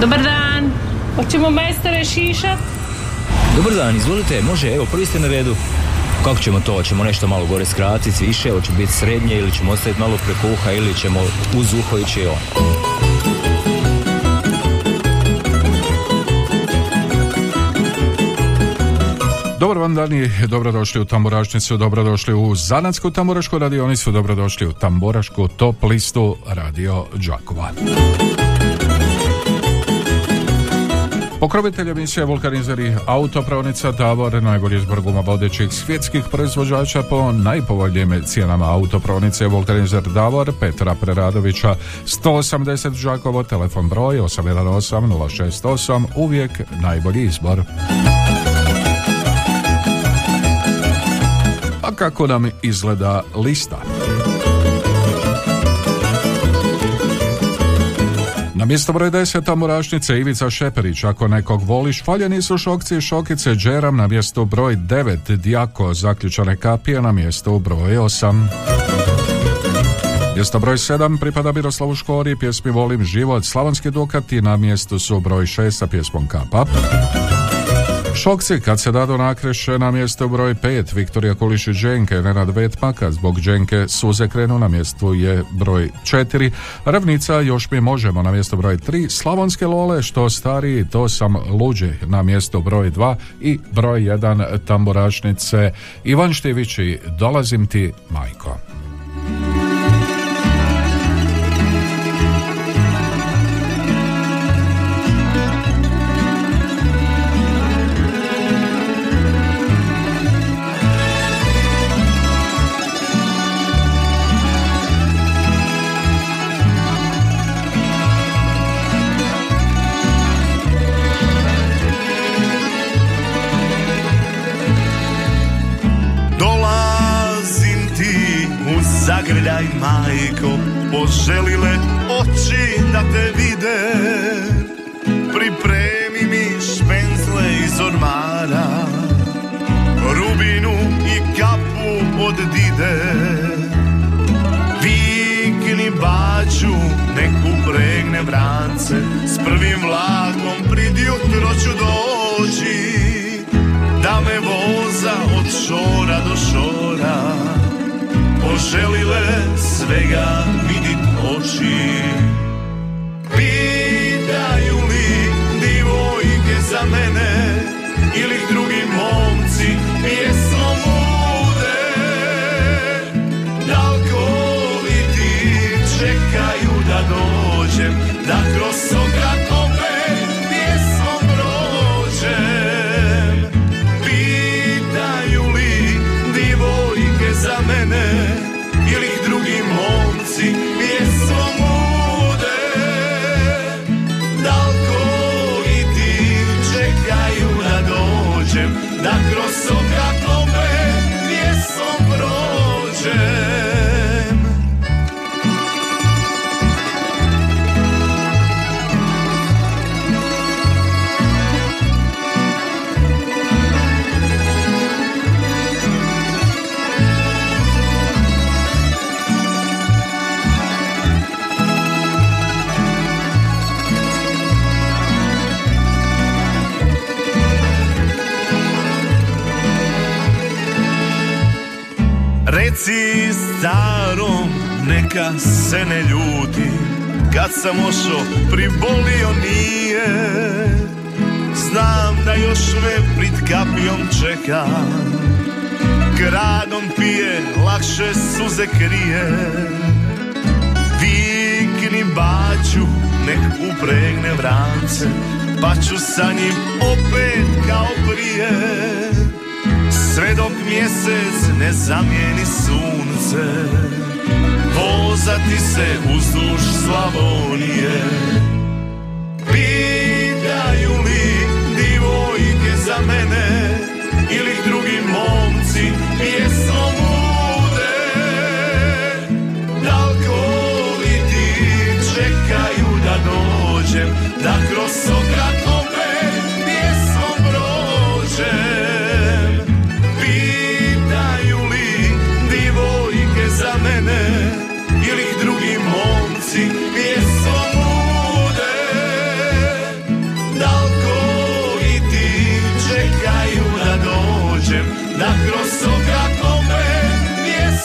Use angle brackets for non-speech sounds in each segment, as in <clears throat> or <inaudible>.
Dobar dan. Hoćemo majstore šišat? Dobar dan, izvolite, može, evo, prvi ste na redu. Kako ćemo to? Hoćemo nešto malo gore skratiti, više, hoće biti srednje ili ćemo ostaviti malo preko uha ili ćemo uz uho ići on. Dobar vam dan i dobrodošli u Tamburašnicu, dobrodošli u Zanatsku tamburašku radionicu, dobrodošli u Tamburašku top listu Radio Đakova. Pokrovitelj emisije Vulkanizeri autopravnica Davor, najbolji izbor guma vodećih svjetskih proizvođača po najpovoljnijim cijenama autopravnice Vulkanizer Davor, Petra Preradovića, 180 Žakovo, telefon broj 818 068, uvijek najbolji izbor. A kako nam izgleda lista? Mjesto broj 10 Tamburašnice Ivica Šeperić, ako nekog voliš, faljeni su šokci i šokice Džeram na mjestu broj 9, Dijako zaključane kapije na mjestu broj 8. Mjesto broj 7 pripada Miroslavu Škori, pjesmi Volim život, Slavonski Dukati na mjestu su broj 6 sa pjesmom Kapa. Šokci kad se dado nakreše na mjesto broj 5 Viktorija Kuliši Dženke, Nenad Vetmaka zbog Dženke suze krenu na mjestu je broj 4 Ravnica još mi možemo na mjesto broj 3 Slavonske Lole što stariji to sam luđi na mjesto broj 2 i broj 1 Tamburašnice Ivan Štivići dolazim ti majko majko Poželile oči da te vide. Pripremi mi špenzle iz ormara Rubinu i kapu od dide. Vikni baču, nek upregne vrance S prvim vlakom prid jutro ću doći poželile svega vidit oči. Pitaju li divojke za mene ili drugi momci pjesmom bude Dalko li ti čekaju da dođem da kroz Reci starom, neka se ne ljuti. Kad sam ošo, pribolio nije. Znam da još sve prid kapijom čeka. Gradom pije, lakše suze krije. Vikni baću, nek upregne vrance Pa ću sa njim opet kao prije sve dok mjesec ne zamijeni sunce. Vozati se uzduž Slavonije. Pitaju li divojke za mene Ili drugi momci pjesmom Dalko li ti čekaju da dođem Da kroz droga, come mi.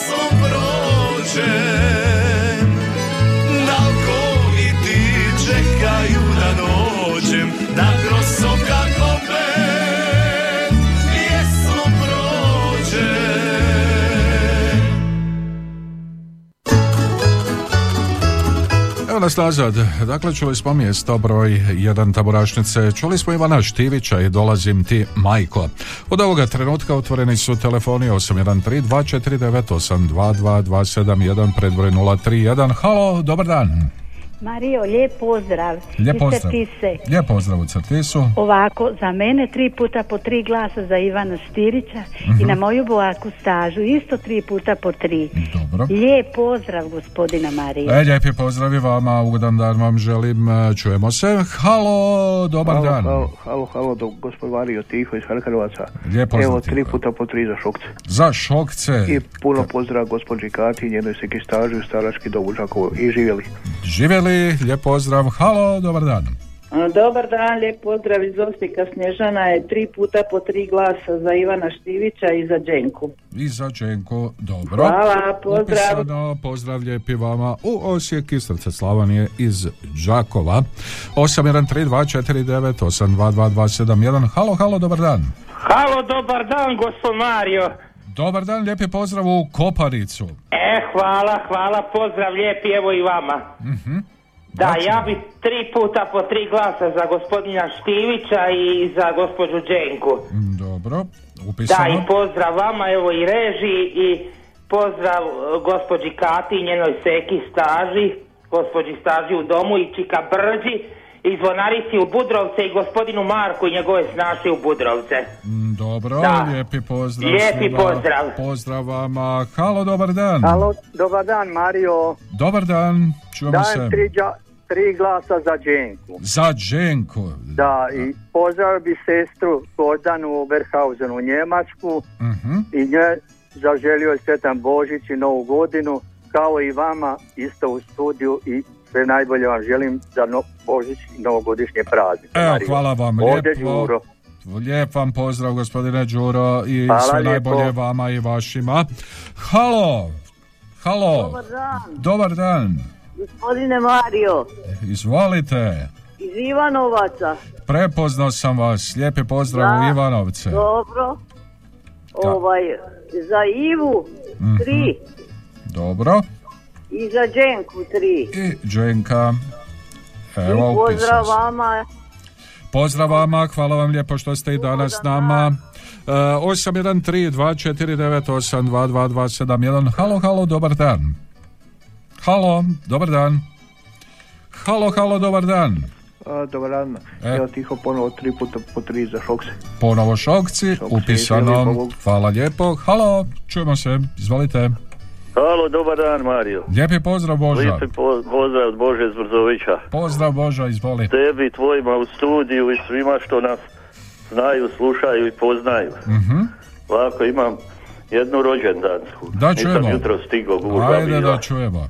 Evo nas nazad. Dakle, čuli smo mjesto broj jedan taburašnice. Čuli smo Ivana Štivića i dolazim ti majko. Od ovoga trenutka otvoreni su telefoni 813 249 822 271 predbroj 031. Halo, dobar dan. Mario, lijep pozdrav. Lijep pozdrav. Crtise. Lijep pozdrav u Crtisu. Ovako, za mene tri puta po tri glasa za Ivana Stirića Mhm. i na moju boaku stažu isto tri puta po tri. Dobro. Lijep pozdrav gospodina Marija. E, lijepi pozdrav i vama, ugodan dan vam želim, e, čujemo se. Halo, dobar halo, dan. Halo, halo, halo, do, gospod Mario Tiho iz Harkarovaca. Lijep pozdrav, Evo, tri puta po tri za šokce. Za šokce. I puno pozdrav gospođi Kati i njenoj seki staži u starački Žakovu. I živjeli. Živjeli, lijep pozdrav. Halo, dobar dan. Dobar dan, lijep pozdrav iz Osijeka Snježana je tri puta po tri glasa za Ivana Štivića i za Đenku. I za Đenko, dobro. Hvala, pozdrav. Upisano, pozdrav lijepi vama u Osijek iz srca Slavonije iz Đakova. 813249822271. Halo, halo, dobar dan. Halo, dobar dan, gospod Mario. Dobar dan, lijepi pozdrav u Koparicu. E, hvala, hvala, pozdrav lijepi, evo i vama. Da, Znači. ja bi tri puta po tri glasa za gospodina Štivića i za gospođu Đenku. Dobro, Da, upisano. i pozdrav vama, evo i reži i pozdrav e, gospođi Kati i njenoj seki staži, gospođi staži u domu i Čika Brđi, i zvonarici u Budrovce i gospodinu Marku i njegove snaši u Budrovce. Mm, Dobro, Da. lijepi pozdrav Lijepi svima. pozdrav. Pozdrav vama. Halo, dobar dan. Alo, dobar dan Mario. Dobar dan, čujemo se. Dajem tri, đa- tri glasa za Đenku. Za Đenko. Da, i pozdrav bi sestru Gordanu u Berhausenu u Njemačku Mhm. i nje zaželio je sretan Božić i Novu godinu, kao i vama isto u studiju i sve najbolje vam želim za no, Božić i novogodišnje praznike. Evo, hvala vam Ovdje lijepo. Đuro. Lijep vam pozdrav gospodine Đuro i Hvala sve lijepo. najbolje vama i vašima. Halo, halo, Dobar dan, dobar dan, gospodine Mario, izvolite. iz Ivanovaca. Prepoznao sam vas, lijepi pozdrav u Da. Ivanovce. Dobro. Ovaj, za Ivu Mhm. tri Dobro, i za Đenku tri. i Đenka. Evo, I pozdrav vama. Pozdrav vama, hvala vam lijepo što ste i danas s nama. E, 813-249-822-271. Halo, halo, dobar dan. Halo, dobar dan. Halo, halo, dobar dan. A, dobar dan. E. Evo, Tiho ponovo tri puta po tri za šokce. Ponovo šokci, Šokci, upisano. lijepo. Hvala lijepo. Halo, čujemo se, izvolite. Halo, dobar dan Mario. Lijepi pozdrav Boža. Lijepi po- pozdrav od Bože Zbrzovića. Pozdrav Boža, izvoli. Tebi, tvojima u studiju i svima što nas znaju, slušaju i poznaju. Mhm. Ovako imam jednu rođendansku. Da, čujemo. Nisam jutro stigao gužva Ajde bila. da čujemo.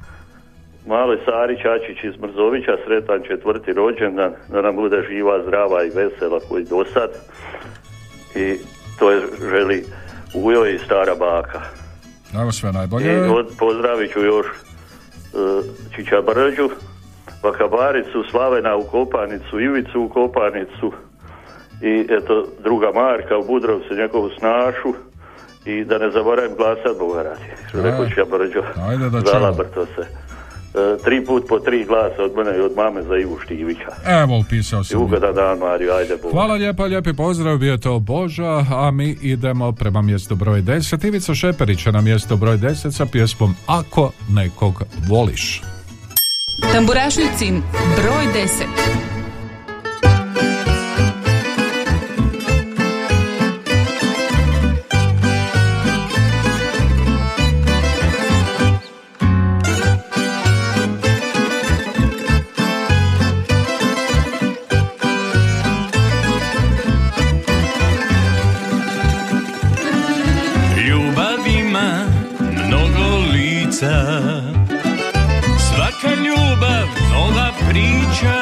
Male Sari Čačić iz Mrzovića, sretan četvrti rođendan, da nam bude živa, zdrava i vesela koji do sad. I to je želi ujo i stara baka. Evo sve I najbolje. od, pozdravit ću još uh, Čiča Brđu, Vakabaricu, Slavena u Kopanicu, Ivicu u Kopanicu i eto druga Marka u Budrovcu, njegovu snašu i da ne zaboravim glasat Boga radi. Što E, rekao Čiča Brđo, ajde da zalabrto se. E, tri put po tri glasa od mene i od mame za Ivu Štivića. Evo, upisao I sam. ugodan dan, Mario, ajde Bog. Hvala lijepa, lijepi pozdrav, bio je to Boža, a mi idemo prema mjestu broj 10. Ivica Šeperić je na mjesto broj 10 sa pjesmom Ako nekog voliš. Tamburašnicin broj 10. Lica Svaka ljubav nova priča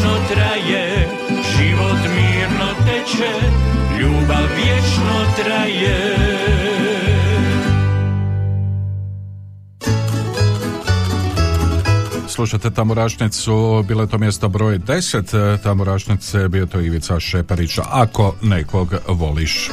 vječno traje. Život mirno teče, ljubav vječno traje. Slušate Tamburašnicu, bilo je to mjesto broj 10 Tamburašnice, bio to Ivica Šeparić, ako nekog voliš.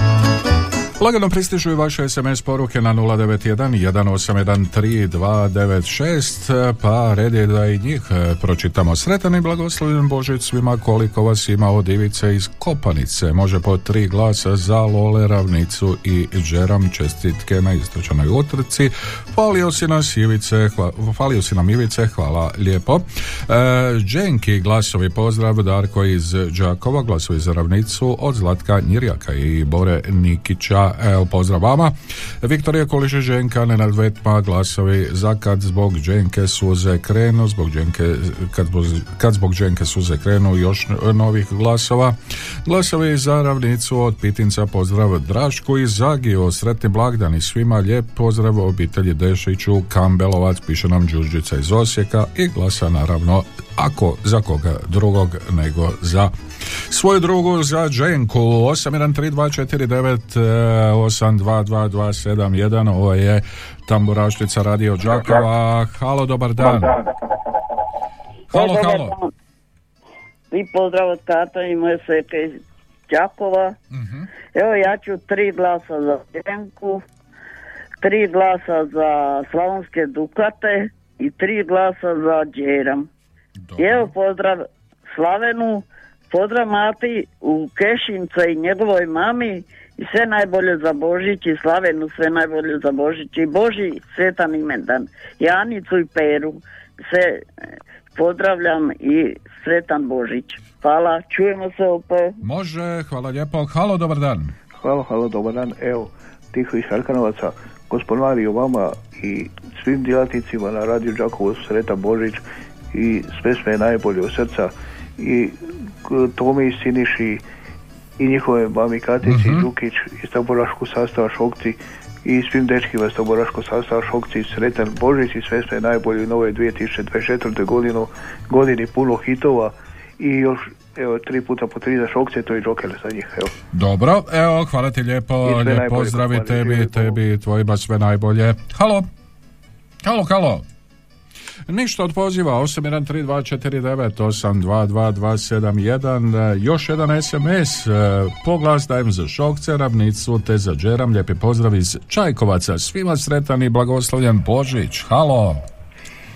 Lagano pristižu i vaše SMS poruke na 091 181 pa red je da i njih e, pročitamo. Sretan i blagoslovljen Božić svima koliko vas ima od Ivice iz Kopanice. Može po tri glasa za Lole, Ravnicu i Džeram čestitke na istočanoj utrci. Falio si nas Ivice, hva- falio si nam Ivice, hvala lijepo. E, Dženki, glasovi pozdrav, Darko iz Đakova, glasovi za Ravnicu od Zlatka Njirjaka i Bore Nikića, evo pozdrav vama. Viktorija Koliše Ženka, Nenad Vetma, glasovi za kad zbog Dženke suze krenu, zbog Dženke, kad, kad zbog Dženke suze krenu još novih glasova. Glasovi za Ravnicu od Pitinca, pozdrav Drašku i Zagio, sretni blagdani svima, lijep pozdrav obitelji Dešiću, Kambelovac, piše nam Đurđica iz Osijeka i glasa naravno ako za koga drugog nego za svoju drugu za Dženku 813249 822271 ovo je Tamburaštica Radio Đakova halo dobar dan halo halo. Vi pozdrav od tata i moje seke iz Đakova. Mhm. Evo ja ću tri glasa za Dženku, tri glasa za Slavonske Dukate i tri glasa za Đeram. I evo pozdrav Slavenu, pozdrav Mati u Kešinca i njegovoj mami i sve najbolje za Božić i Slavenu sve najbolje za Božić i Boži svetan imendan. I Anicu i Peru sve eh, pozdravljam i sretan Božić. Hvala, čujemo se opet. može hvala lijepo halo dobar dan Hvala, hvala, dobar dan. Evo, Tiho iz Arkanovaca, gospod Mario, vama i svim djelatnicima na Radio Đakovo Sreta Božić i sve sve najbolje od srca i Tomi Siniši i njihove mami Katici Mhm. Đukić iz sastava Šokci i svim dečkima iz taboraškog sastava Šokci sretan Božić i sve sve najbolje u nove 2024. godinu, godini puno hitova i još evo tri puta po tri za Šokce, to je Joker za njih, evo. dobro evo hvala ti lijepo I lijep pozdrav i tebi tebi i tvojima sve najbolje halo halo halo Ništa od poziva 813249822271 E, još jedan SMS e, poglas dajem za Šokce, Ravnicu te za Džeram lijepi pozdrav iz Čajkovaca. Svima sretan i blagoslovljen Božić. Halo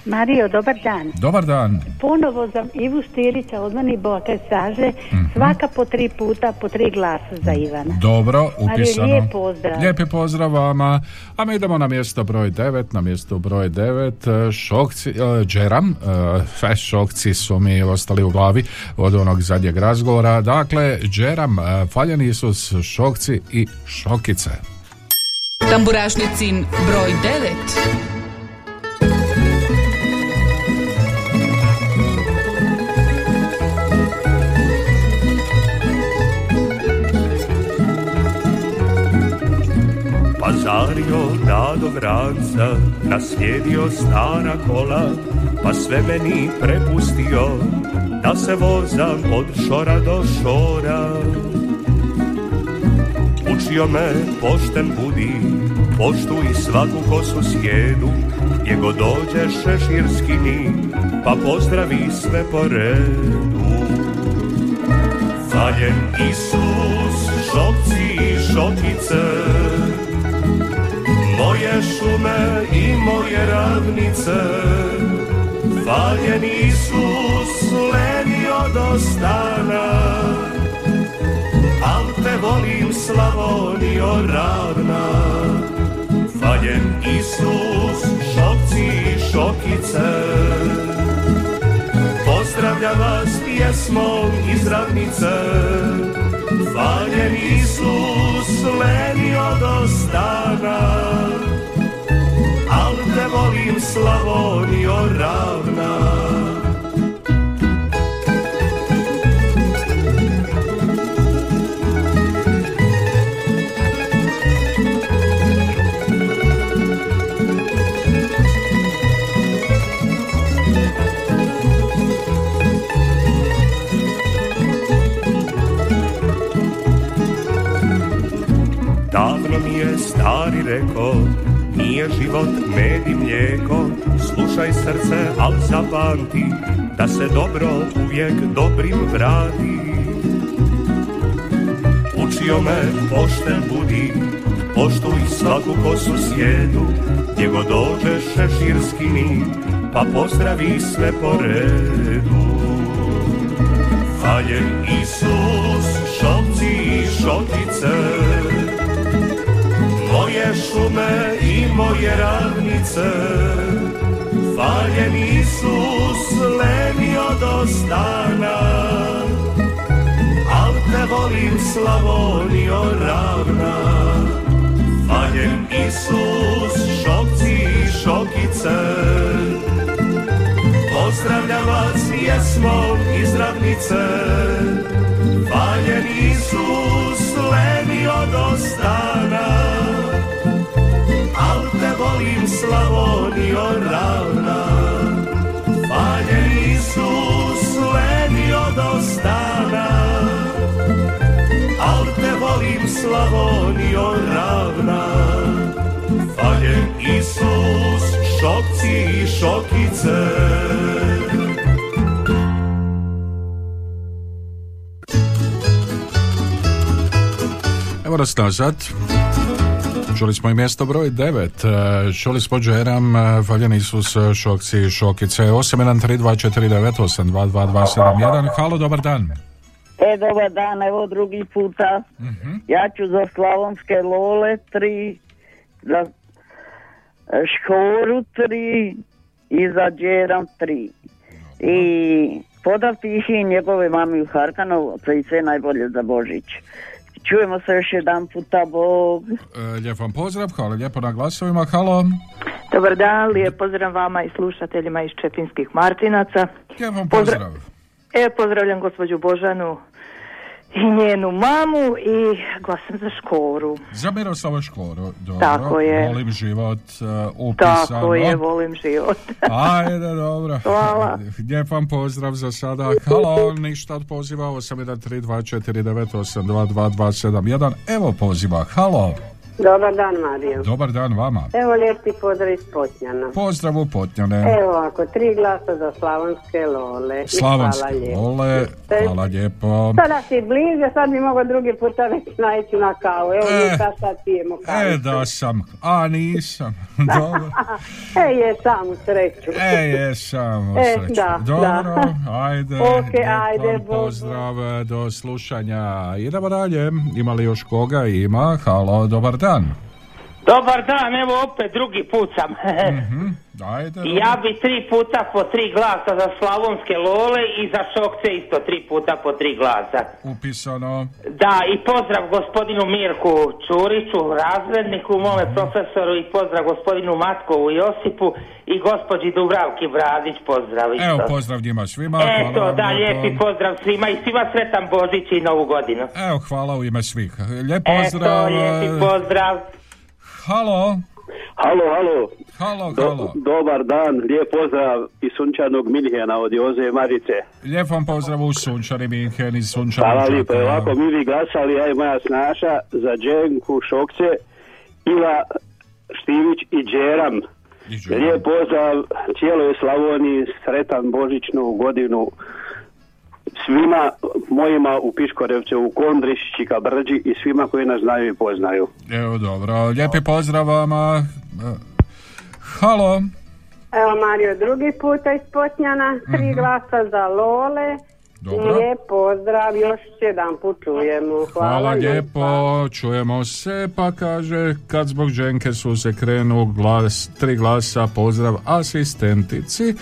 Mario, dobar dan. dobar dan Ponovo za Ivu Stirića od meni Boke Saže, Mhm. svaka po tri puta, po tri glasa za Ivana. Dobro, Mario, upisano. lijep pozdrav. Lijepi pozdrav vama. A mi idemo na mjesto broj 9. Na mjesto broj 9. e, Šokci, uh, Džeram. e, šokci su mi ostali u glavi od onog zadnjeg razgovora. Dakle, Džeram, uh, Faljan Isus, Šokci i Šokice. Tamburašnicin broj 9. Zario dado vranca, naslijedio stara kola, pa sve meni prepustio, da se vozam od šora do šora. Učio me pošten budi, poštuj svaku kosu sjedu, gdje god dođe šeširski ni, pa pozdravi sve po redu. Valjen Isus, šokci i šokice, moje šume i moje ravnice, Valjen Isus, lenio do stana, al te volim Slavonio ravna. Valjen Isus, šokci i šokice, Pozdravlja vas pjesmom iz ravnice Valjen Isus lenio do stana Al te volim Slavonio ravna reko Nije život med i mlijeko. Slušaj srce, al zapamti Da se dobro uvijek dobrim vrati. Učio me pošten budi Poštuj svaku kosu sjedu. Gdje god dođe šeširski ni Pa pozdravi sve po redu. Valjen Isus, šokci i šokice moje šume i moje ravnice Valjen Isus lenio do stana Al te volim Slavonio ravna. Valjen Isus šokci i šokice. Pozdravljam vas pjesmom iz ravnice Valjen Isus lenio do stana Slavonio ravna Valjen Isus lenio do stana Al te volim Slavonio ravna Valjen Isus šokci i šokice Evo nas nazad. Čuli smo i mjesto broj 9. Čuli smo Džeram, Valjen Isus, Šokci i Šokice. 813249822271. Halo, dobar dan. E, dobar dan, evo drugi puta. Ja ću za Slavonske Lole tri, za e, Škoru tri i za Džeram tri. I podav tihi njegove mami u Harkanovcu i sve najbolje za Božić. Čujemo se još jedan puta, Bog. E, Lijep vam pozdrav, hvala lijepo na glasovima. Halo. Dobar dan, lijep pozdrav vama i slušateljima iz Čepinskih Martinaca. Lijep vam pozdrav. E, pozdravljam gospođu Božanu i njenu mamu i glasam za Škoru. Za Miroslava Škoru. Dobro. Tako je. Volim život uh, upisano. Tako je, volim život. <laughs> Ajde, dobro. Hvala. Lijep vam pozdrav za sada. Halo, ništa od poziva 813249822271. Evo poziva. Halo. Dobar dan, Marijo. Dobar dan vama. Evo lijepi pozdrav iz Potnjana. Pozdrav u Potnjane. Evo ako tri glasa za Slavonske Lole. I Slavonske hvala lijepo. Lole, hvala lijepo. Sada si bliže, sad bi mogao drugi puta već naići na kavu. Evo mi sad sad pijemo kavu. E, da sam, a nisam. <laughs> Dobro. e, je samu sreću. E, jesam, E, srećno. da, Dobro, da. ajde. <laughs> Ok, ajde. Pozdrav, do slušanja. Idemo dalje. Ima li još koga? Ima. Halo, dobar dan. done. Dobar dan, evo opet drugi put sam. <laughs> Mhm. I ja bi tri puta po tri glasa za Slavonske Lole i za Šokce isto tri puta po tri glasa. Upisano. Da, i pozdrav gospodinu Mirku Čuriću, razredniku, mome profesoru i pozdrav gospodinu Matkovu Josipu i gospođi Dubravki Bradić, pozdrav isto. Evo, pozdrav njima svima. Eto, hvala da, lijepi pozdrav svima i svima sretan Božić i Novu godinu. Evo, hvala u ime svih. Lijep Eto, pozdrav. lijepi pozdrav. Halo. Halo, halo. Halo, Do- halo. dobar dan, lijep pozdrav iz sunčanog Minhena od Joze Marice. Lijep vam pozdrav u sunčani Minhen iz sunčanog Hvala lijepo, ovako mi bi glasali, ja i moja snaša, za Dženku, Šokce, Ila, Štivić i Džeram. Lijep pozdrav cijeloj Slavoniji, sretan Božić, Novu godinu, svima mojima u Piškorevce, u Kondrić, Čika Brđi i svima koji nas znaju i poznaju. Evo dobro, lijepi pozdrav vama. Halo. Evo Mario drugi puta iz Potnjana, tri glasa za Lole. Dobro. Lijep pozdrav, još jedan put čujemo. Hvala, Hvala lijepo, čujemo se, pa kaže, kad zbog Dženke su se krenu glas, tri glasa, pozdrav asistentici, e,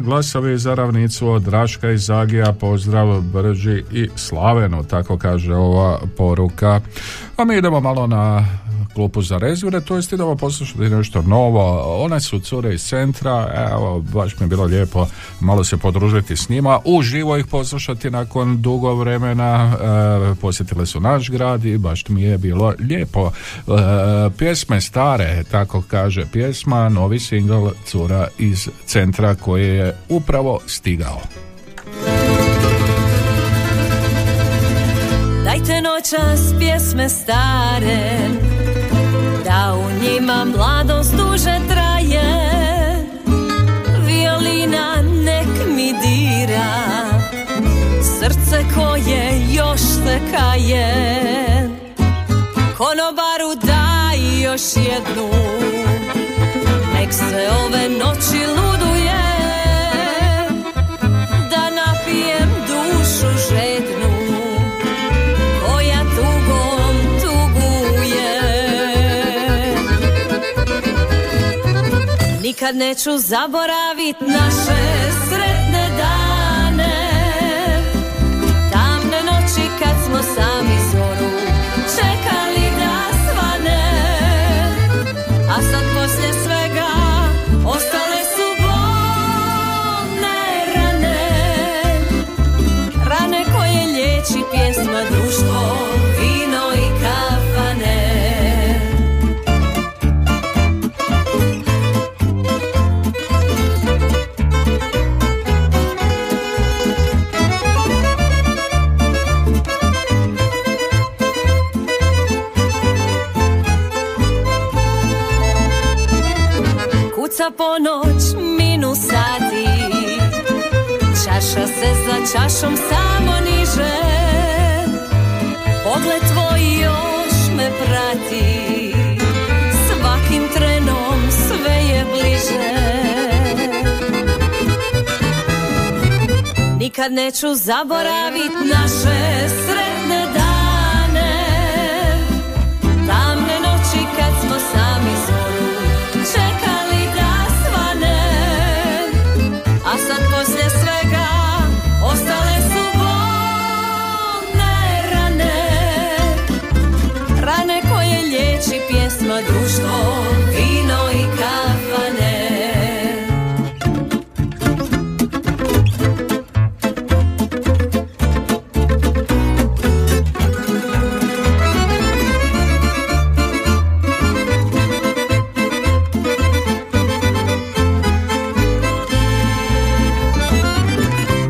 glasovi za ravnicu od Draška i Zagija, pozdrav Brži i Slavenu, tako kaže ova poruka. A mi idemo malo na klupu za rezvire, to jest idemo poslušati nešto novo. One su cure iz centra, evo, baš mi je bilo lijepo malo se podružiti s njima, uživo ih poslušati nakon dugo vremena, e, posjetile su naš grad i baš mi je bilo lijepo. E, pjesme stare, tako kaže pjesma, novi singl cura iz centra koji je upravo stigao. Dajte noćas pjesme stare Da u njima mladost duže traje. Violina nek mi dira Srce koje još se kaje Konobaru daj još jednu Nek se ove noći luduje Nikad neću zaboravit naše sretne dane. Tamne noći kad smo sami Kuca po noć, minu sati. Čaša se za čašom samo niže. Pogled tvoj još me prati. Svakim trenom sve je bliže. Nikad neću zaboravit naše sretne društvo, vino i kafane.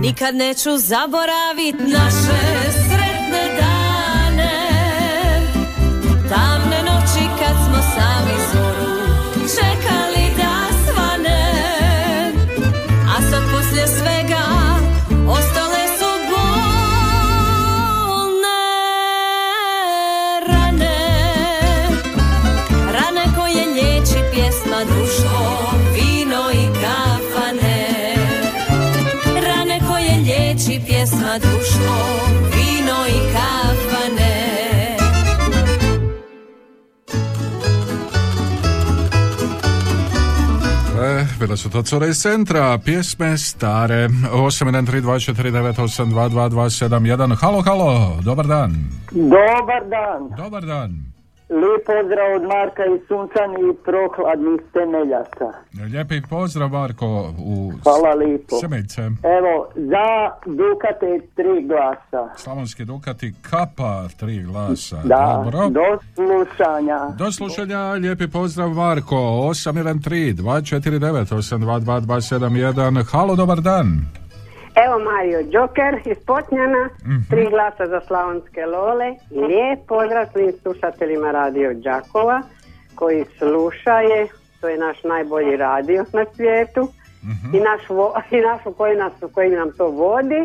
Nikad neću zaboravit naše to cure iz centra, pjesme stare, 813249822271. Halo, halo, dobar dan. Dobar dan. Dobar dan. Lijep pozdrav od Marka iz Sunčani i prohladnih temeljaca. Lijepi pozdrav Marko u Hvala lijepo. Semejce. Evo, za Dukate tri glasa. Slavonski Dukati kapa tri glasa. Da, Dobro. do slušanja. Do slušanja, lijepi pozdrav Marko, 813 249 822 271. Halo, dobar dan. Evo Mario Đoker iz Potnjana, Mhm. tri glasa za Slavonske Lole. I lijep pozdrav svim slušateljima Radio Đakova koji slušaje, to je naš najbolji radio na svijetu. Mhm. i, naš vo- <laughs> i našu koji, nas, koji nam to vodi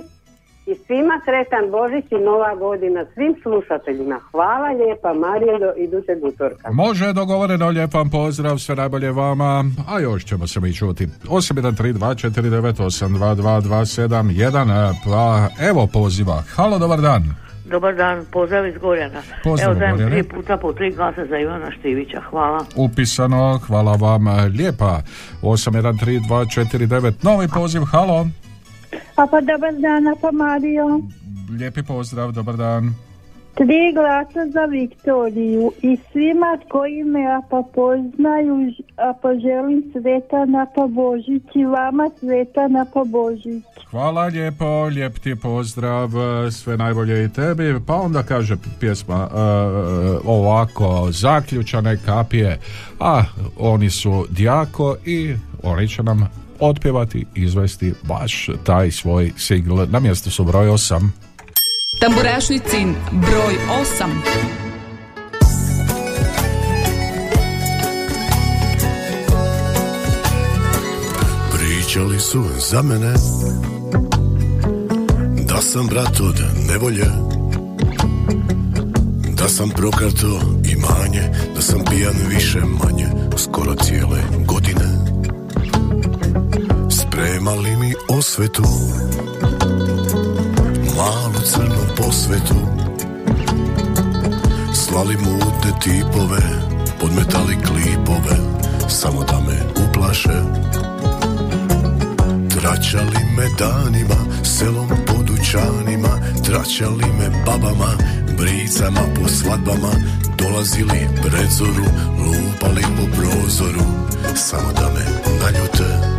i svima sretan Božić i Nova godina svim slušateljima. Hvala lijepa Mario do idućeg utorka. Može, dogovoreno, lijep vam pozdrav, sve najbolje vama, a još ćemo se mi čuti. 813 249 822 271, pa evo poziva. Halo, dobar dan. Dobar dan, pozdrav iz Gorjana. Pozdrav, Evo dajem tri puta po tri glasa za Ivana Štivića. Hvala. Upisano, hvala vam lijepa. 813 249, novi poziv, halo. A pa dobar dan, a pa Mario. Lijepi pozdrav, dobar dan. Tri glasa za Viktoriju i svima koji me a pa poznaju, a pa želim sretan a pa Božić i vama sretan a pa Božić. Hvala lijepo, lijep ti pozdrav, sve najbolje i tebi. Pa onda kaže pjesma e, ovako, zaključane kapije, a oni su Dijako i oni će nam otpjevati, izvesti baš taj svoj singl. Na mjestu su broj 8. Tamburašnicin broj 8. Pričali su za mene Da sam brat od nevolje Da sam prokarto imanje Da sam pijan više manje Skoro cijele godine Spremali mi osvetu? Malu crnu posvetu. Slali mutne tipove Podmetali klipove Samo da me uplaše. Tračali me danima, selom po dućanima Tračali me babama, bricama po svadbama Dolazili pred zoru, lupali po prozoru Samo da me naljute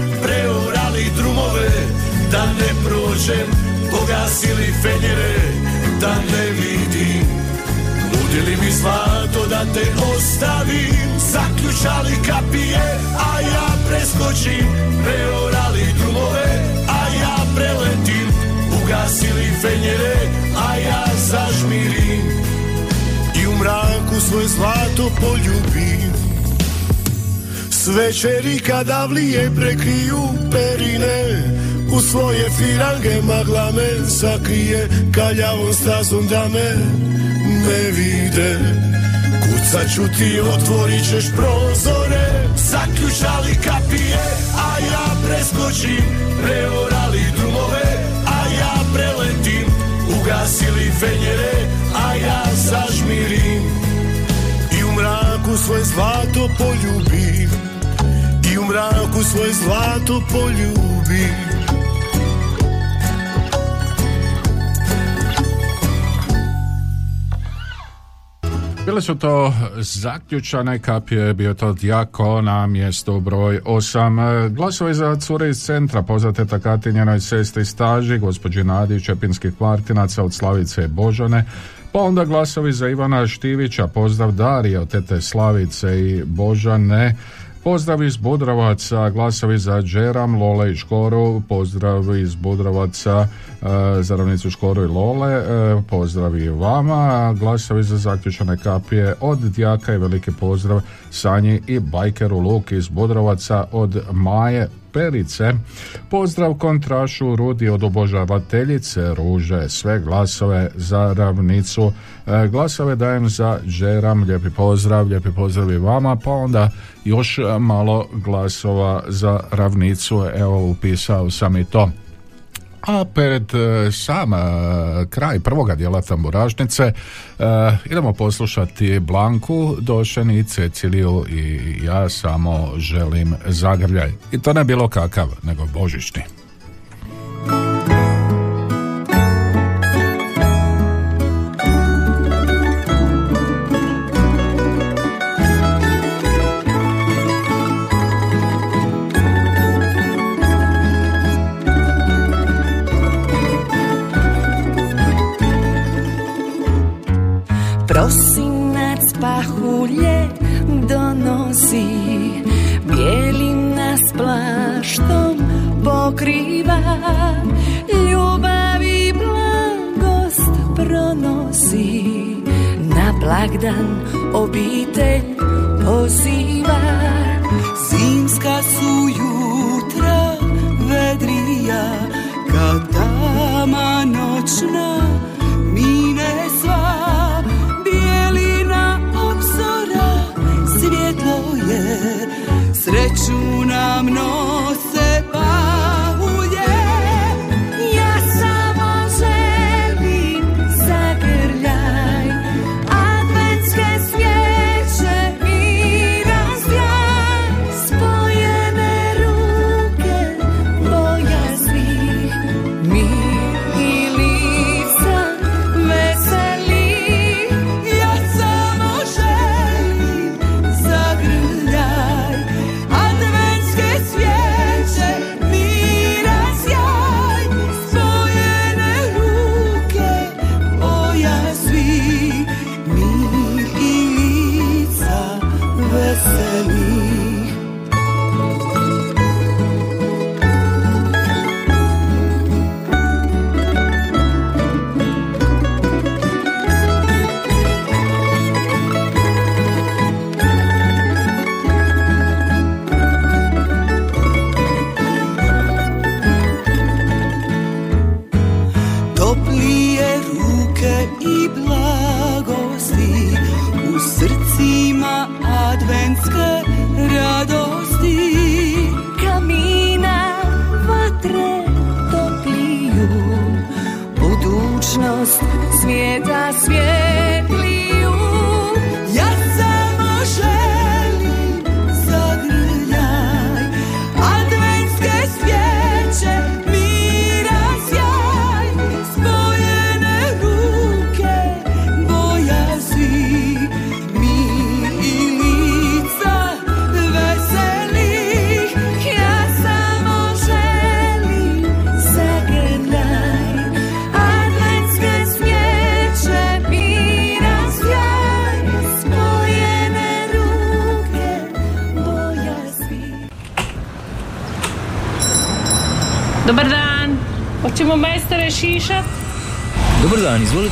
Nudili mi zlato da te ostavim Zaključali kapije, a ja preskočim. Preorali drumove, a ja preletim. Ugasili fenjere, a ja zažmirim. I u mraku svoje zlato poljubim. Svečeri kada vlije prekriju perine U svoje firange magla me sakrije Kaljavom stazom da me ne vide. Kucat ću ti, otvorit ćeš prozore. Zaključali kapije, a ja preskočim. Preorali drumove, a ja preletim. Ugasili fenjere, a ja zažmirim. I u mraku svoje zlato poljubim. I u mraku svoje zlato poljubim Bile su to zaključane kapije, bio to Djako na mjestu broj 8. Glasovi za cure iz centra, poznate takatinjenoj sestri staži, gospođi Nadi Čepinskih kvartinaca od Slavice Božane, pa onda glasovi za Ivana Štivića, pozdrav Darije od tete Slavice i Božane, Pozdrav iz Budrovaca, glasovi za Džeram, Lole i Škoru, pozdrav iz Budrovaca za ravnicu Škoru i Lole, e, pozdrav i vama, glasovi za zaključane kapije od Djaka i veliki pozdrav Sanji i Bajkeru Luk iz Budrovaca od Maje Perice. Pozdrav kontrašu Rudi od obožavateljice Ruže, sve glasove za ravnicu. E, glasove dajem za Džeram, lijepi pozdrav, lijepi pozdrav i vama, pa onda još malo glasova za ravnicu, evo upisao sam i to. A pred e, sam e, kraj prvoga dijela tamburašnice e, idemo poslušati Blanku, Došen i Ceciliju i ja samo želim zagrljaj. I to ne bilo kakav, nego božićni. Blagdan obitelj poziva. Zimska su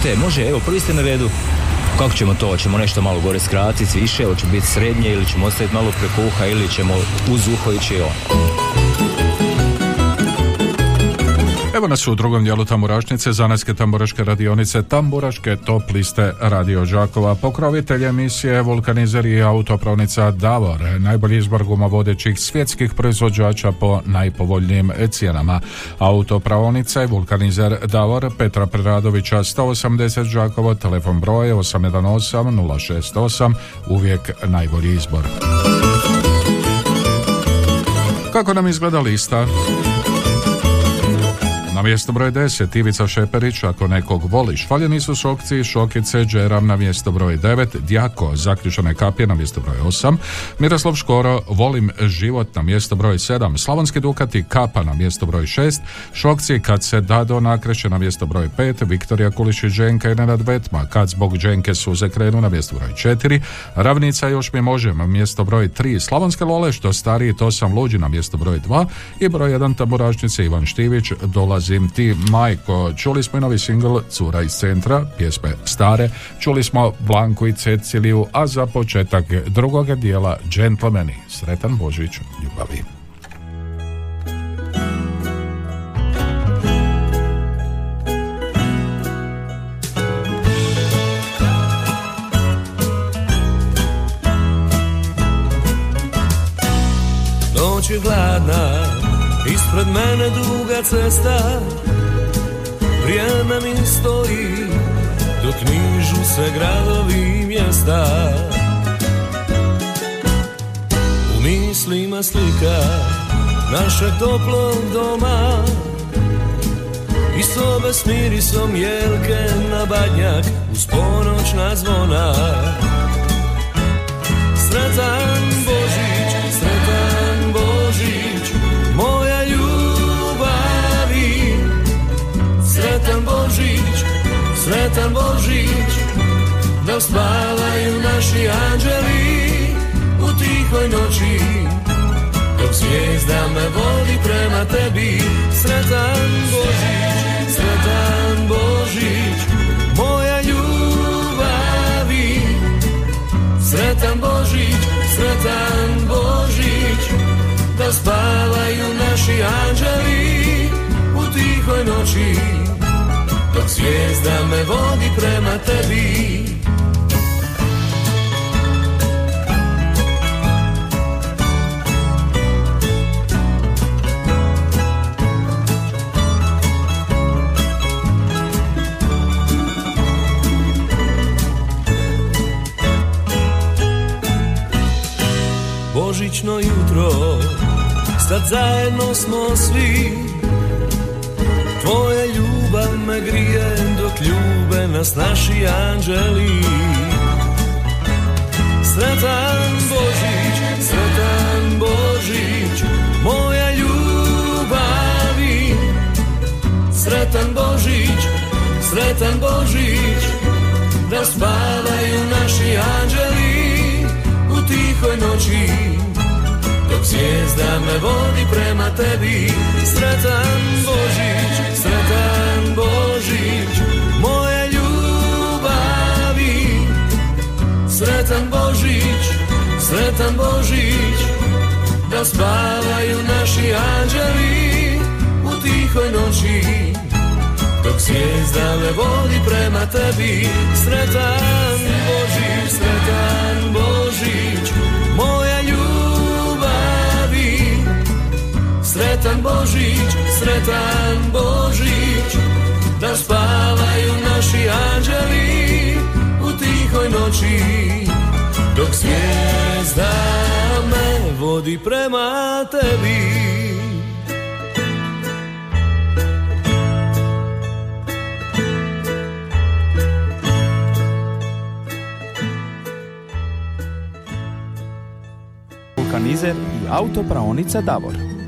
izvolite, može, evo, prvi ste na redu. Kako ćemo to? Hoćemo nešto malo gore skratiti, više, hoće biti srednje ili ćemo ostaviti malo preko uha ili ćemo uz uho ići on. Evo nas u drugom dijelu tamburašnice, zanetske tamburaške radionice, tamburaške top liste Radio Đakova, pokrovitelj emisije Vulkanizer i autopravnica Davor, najbolji izbor guma vodećih svjetskih proizvođača po najpovoljnijim cijenama. Autopravnica i Vulkanizer Davor, Petra Preradovića 180 Đakovo, telefon broj 818 068, uvijek najbolji izbor. Kako nam izgleda lista? Na mjesto broj 10 Ivica Šeperić, ako nekog voliš. Faljeni su Šokci, Šokice, Džeram na mjesto broj 9, Djako, Zaključane kapije na mjesto broj 8, Miroslav Škoro, Volim život na mjesto broj 7, Slavonski Dukati, Kapa na mjesto broj 6, Šokci, Kad se Dado nakreće na mjesto broj 5, Viktorija Kulišić, Dženka i Nenad Betma, Kad zbog Dženke suze krenu na mjesto broj 4, Ravnica još mi možem, mjesto broj 3, Slavonske Lole, što stariji, to sam luđi na mjesto broj 2 i broj 1 taburašnice Ivan Štivić, Dolazim ti majko. Čuli smo i novi singl Cura iz centra, pjesme stare, čuli smo Blanku i Ceciliju, a za početak drugoga dijela Gentlemani. Sretan Božić, ljubavi. Noć je hladna, ispred mene duga cesta. Vrijeme mi stoji, dok nižu se gradovi i mjesta. U mislima slika našeg toplog doma. I sobe s mirisom jelke na badnjak uz ponoćna zvona. Sretan sretan Božić, da spavaju naši anđeli u tihoj noći dok zvijezda me vodi prema tebi Sretan Božić, sretan Božić Moja ljubavi Sretan Božić, sretan Božić Da spavaju naši anđeli u tihoj noći zvijezda me vodi prema tebi. Božićno jutro Sad zajedno smo svi ljubav me grije Dok ljube nas naši anđeli. Sretan Božić, sretan Božić Moja ljubavi. Sretan Božić, sretan Božić Da spavaju naši anđeli u tihoj noći Dok zvijezda me vodi prema tebi. Sretan Božić, sretan Božić Moja ljubavi. Sretan Božić, sretan Božić Da spavaju naši anđeli u tihoj noći. Dok zvijezda me vodi prema tebi Sretan Božić, sretan Božić Sretan Božić, sretan Božić Da spavaju naši anđeli u tihoj noći Dok zvijezda me vodi prema tebi vulkanizer i autopraonica Davor.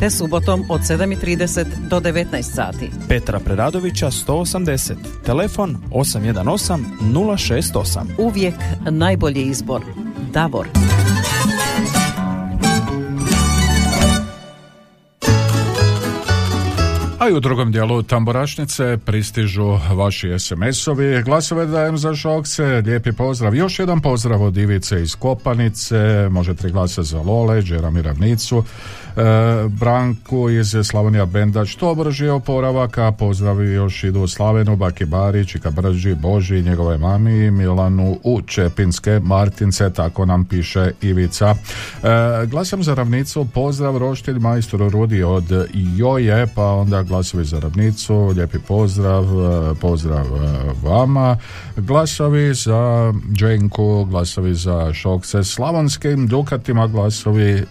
te subotom od 7.30 do 19 sati. Petra Preradovića 180. Telefon 818 068. Uvijek najbolji izbor. Davor. A i u drugom dijelu tamburašnice pristižu vaši SMS-ovi. Glasove dajem za šokce. Lijepi pozdrav. Još jedan pozdrav od Ivice iz Kopanice. Može tri glasa za Lole, Džerami Ravnicu. Branku iz Slavonija Benda što brži oporavak, a pozdravi još idu Slavenu, Baki Barić, Čika Brži, Boži, njegove mami, Milanu u Čepinske, Martince, tako nam piše Ivica. E, glasam za ravnicu, pozdrav roštilj majstoru Rudi od Joje, pa onda glasovi za ravnicu, lijepi pozdrav, e, pozdrav e, vama. Glasovi za Dženku, glasovi za Šokce, Slavonskim Dukatima, glasovi e,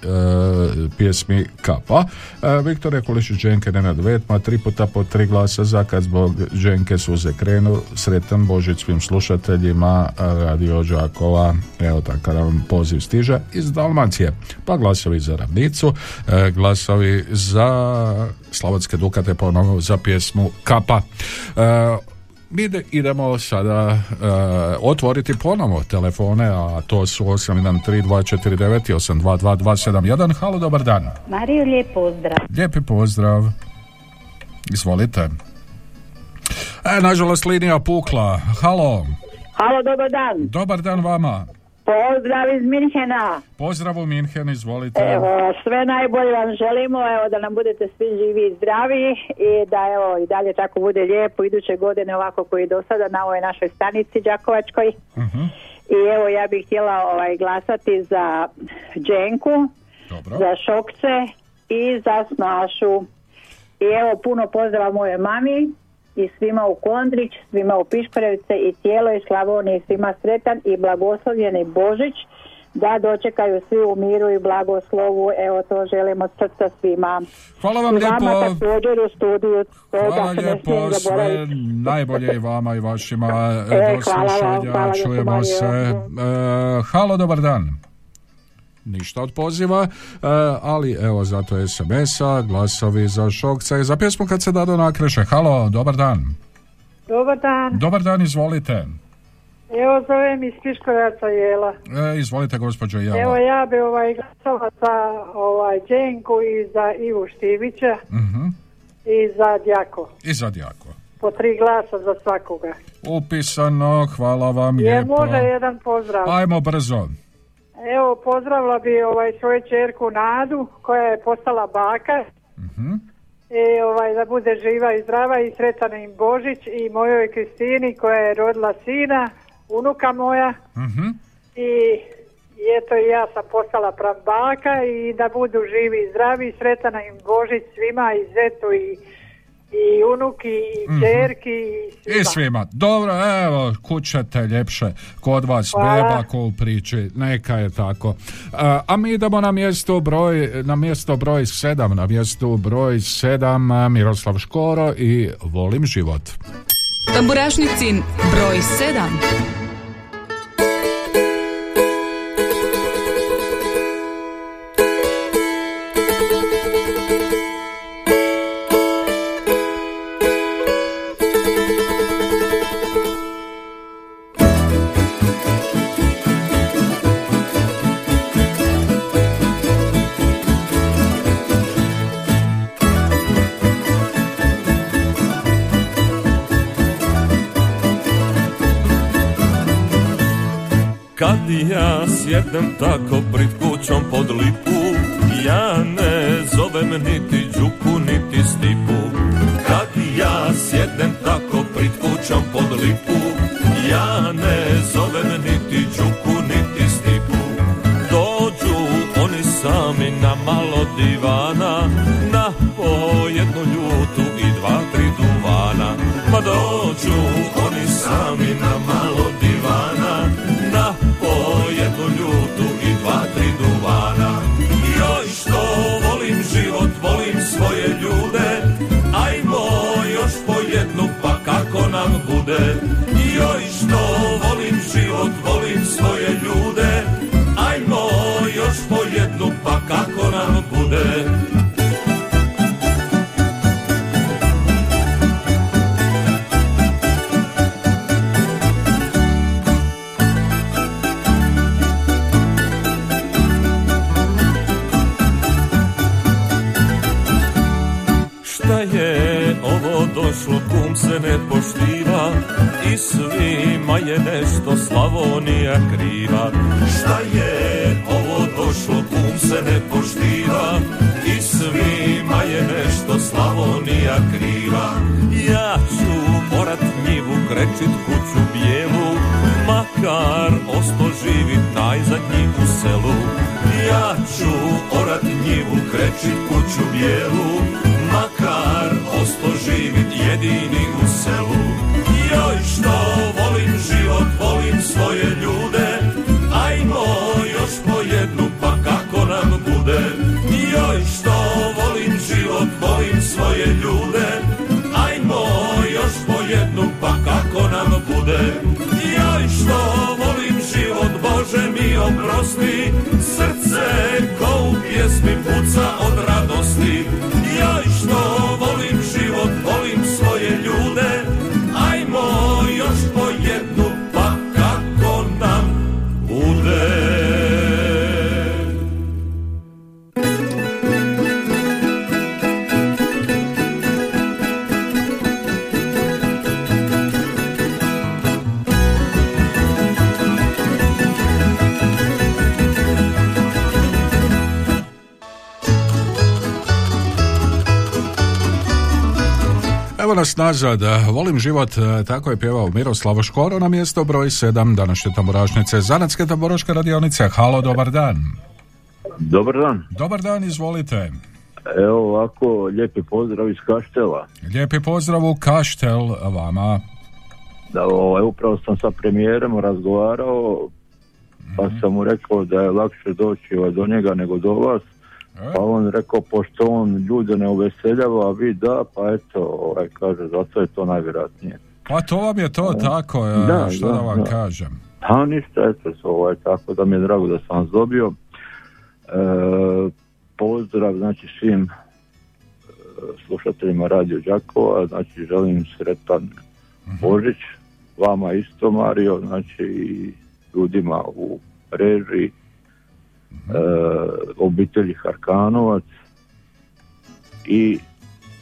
pjesmi Kapa. E, Viktore Kulišić, Dženke, Nenad Vetma, tri puta po tri glasa za kad zbog Dženke suze krenu. Sretan Božić slušateljima Radio Đakova. Evo takav nam poziv stiže iz Dalmacije. Pa glasovi za ravnicu, e, glasovi za Slavonske Dukate ponovno za pjesmu Kapa. Mi ide- idemo sada e, otvoriti ponovo telefone, a to su 813249 i 822271. Halo, dobar dan. Mariju, lijep pozdrav. Lijepi pozdrav. Izvolite. E, nažalost, linija pukla. Halo. Halo, dobar dan. Dobar dan vama. Pozdrav iz Minhena. Pozdrav u Minhen, izvolite. Evo, sve najbolje vam želimo, evo da nam budete svi živi i zdravi i da evo i dalje tako bude lijepo iduće godine ovako koji je do sada na ovoj našoj stanici Đakovačkoj. I evo ja bih htjela ovaj glasati za Dženku, za Šokce i za Snašu. I evo puno pozdrava moje mami i svima u Kondrić, svima u Piškorevce i cijeloj Slavoniji, svima sretan i blagoslovljeni Božić da dočekaju svi u miru i blagoslovu. Evo to želimo od srca svima. Hvala vam I vama lijepo. također u studiju. Hvala da lijepo, sve najbolje i vama i vašima <laughs> E, do hvala slušanja, hvala čujemo se. E, halo, dobar dan. Ništa od poziva, e, ali evo zato SMS-a, glasovi za šokce, za pjesmu kad se dado nakreše. Halo, dobar dan. Dobar dan. Dobar dan, izvolite. Evo zovem iz Piškovaca Jela. E, izvolite, gospođo Evo Jela. ja bi ovaj glasala za ovaj Đenku i za Ivu Štivića Mhm. i za Djako. I za Djako. Po tri glasa za svakoga. Upisano, hvala vam Je lijepo. može jedan pozdrav. Ajmo brzo. Evo pozdravila bi ovaj svoju čerku Nadu koja je postala baka. Mhm. I ovaj da bude živa i zdrava i sretan im Božić i mojoj Kristini koja je rodila sina, unuka moja. Mhm. I eto i ja sam postala prabaka i da budu živi i zdravi, sretan im Božić svima i zetu i, i unuki i Mhm. čerki i svima. I svima. Dobro, evo, kućete ljepše kod vas, Hvala. beba ko u priči, neka je tako. A, a mi idemo na mjesto broj, na mjesto broj sedam, na mjestu broj sedam a, Miroslav Škoro i Volim život. Tamburašnicin broj 7. Kad ja sjednem tako pred kućom pod lipu. Ja ne zovem niti Đuku niti Stipu. Kad ja sjednem tako pred kućom pod lipu. Ja ne zovem niti Đuku niti Stipu. Dođu oni sami na malo divana Na po jednu ljutu i dva, tri duvana. Ma dođu oni sami na malo nam bude. Šta je ovo došlo, kum se ne poštiva I svima je nešto Slavonija kriva. Šta je ovo došlo, kum se ne poštiva. I kriva. Ja ću morat njivu krečit kuću bijelu Makar osto živi najzadnji u selu. Ja ću orat njivu krečit kuću bijelu Makar osto živit jedini u selu Što volim život, volim svoje ljude. Ajmo još po jednu pa kako nam bude? Joj što volim život, volim svoje ljude. Ajmo još po jednu pa kako nam bude? Joj što volim život, Bože mi oprosti. Srce ko u pjesmi puca od radosti. Joj što nas nazad, volim život, e, tako je pjevao Miroslav Škoro na mjesto broj 7 današnje tamburašnice Zanatske tamburaške radionice. Halo, dobar dan. Dobar dan. Dobar dan, izvolite. Evo ovako, lijepi pozdrav iz Kaštela. Lijepi pozdrav u Kaštel vama. Da, ovaj, upravo sam sa premijerom razgovarao, pa sam mu rekao da je lakše doći do njega nego do vas. Pa on rekao, pošto on ljude ne uveseljava, a vi da, pa eto, ovaj, kaže, zato je to najvjerojatnije. Pa to vam je to tako, e, Da, što da, da, vam da. kažem. Pa ništa, eto, ovaj, tako da mi je drago da sam vas dobio. E, pozdrav, znači, svim e, slušateljima Radio Đakova, znači, želim sretan Božić, vama isto, Mario, znači, i ljudima u režiji, e, obitelji Harkanovac i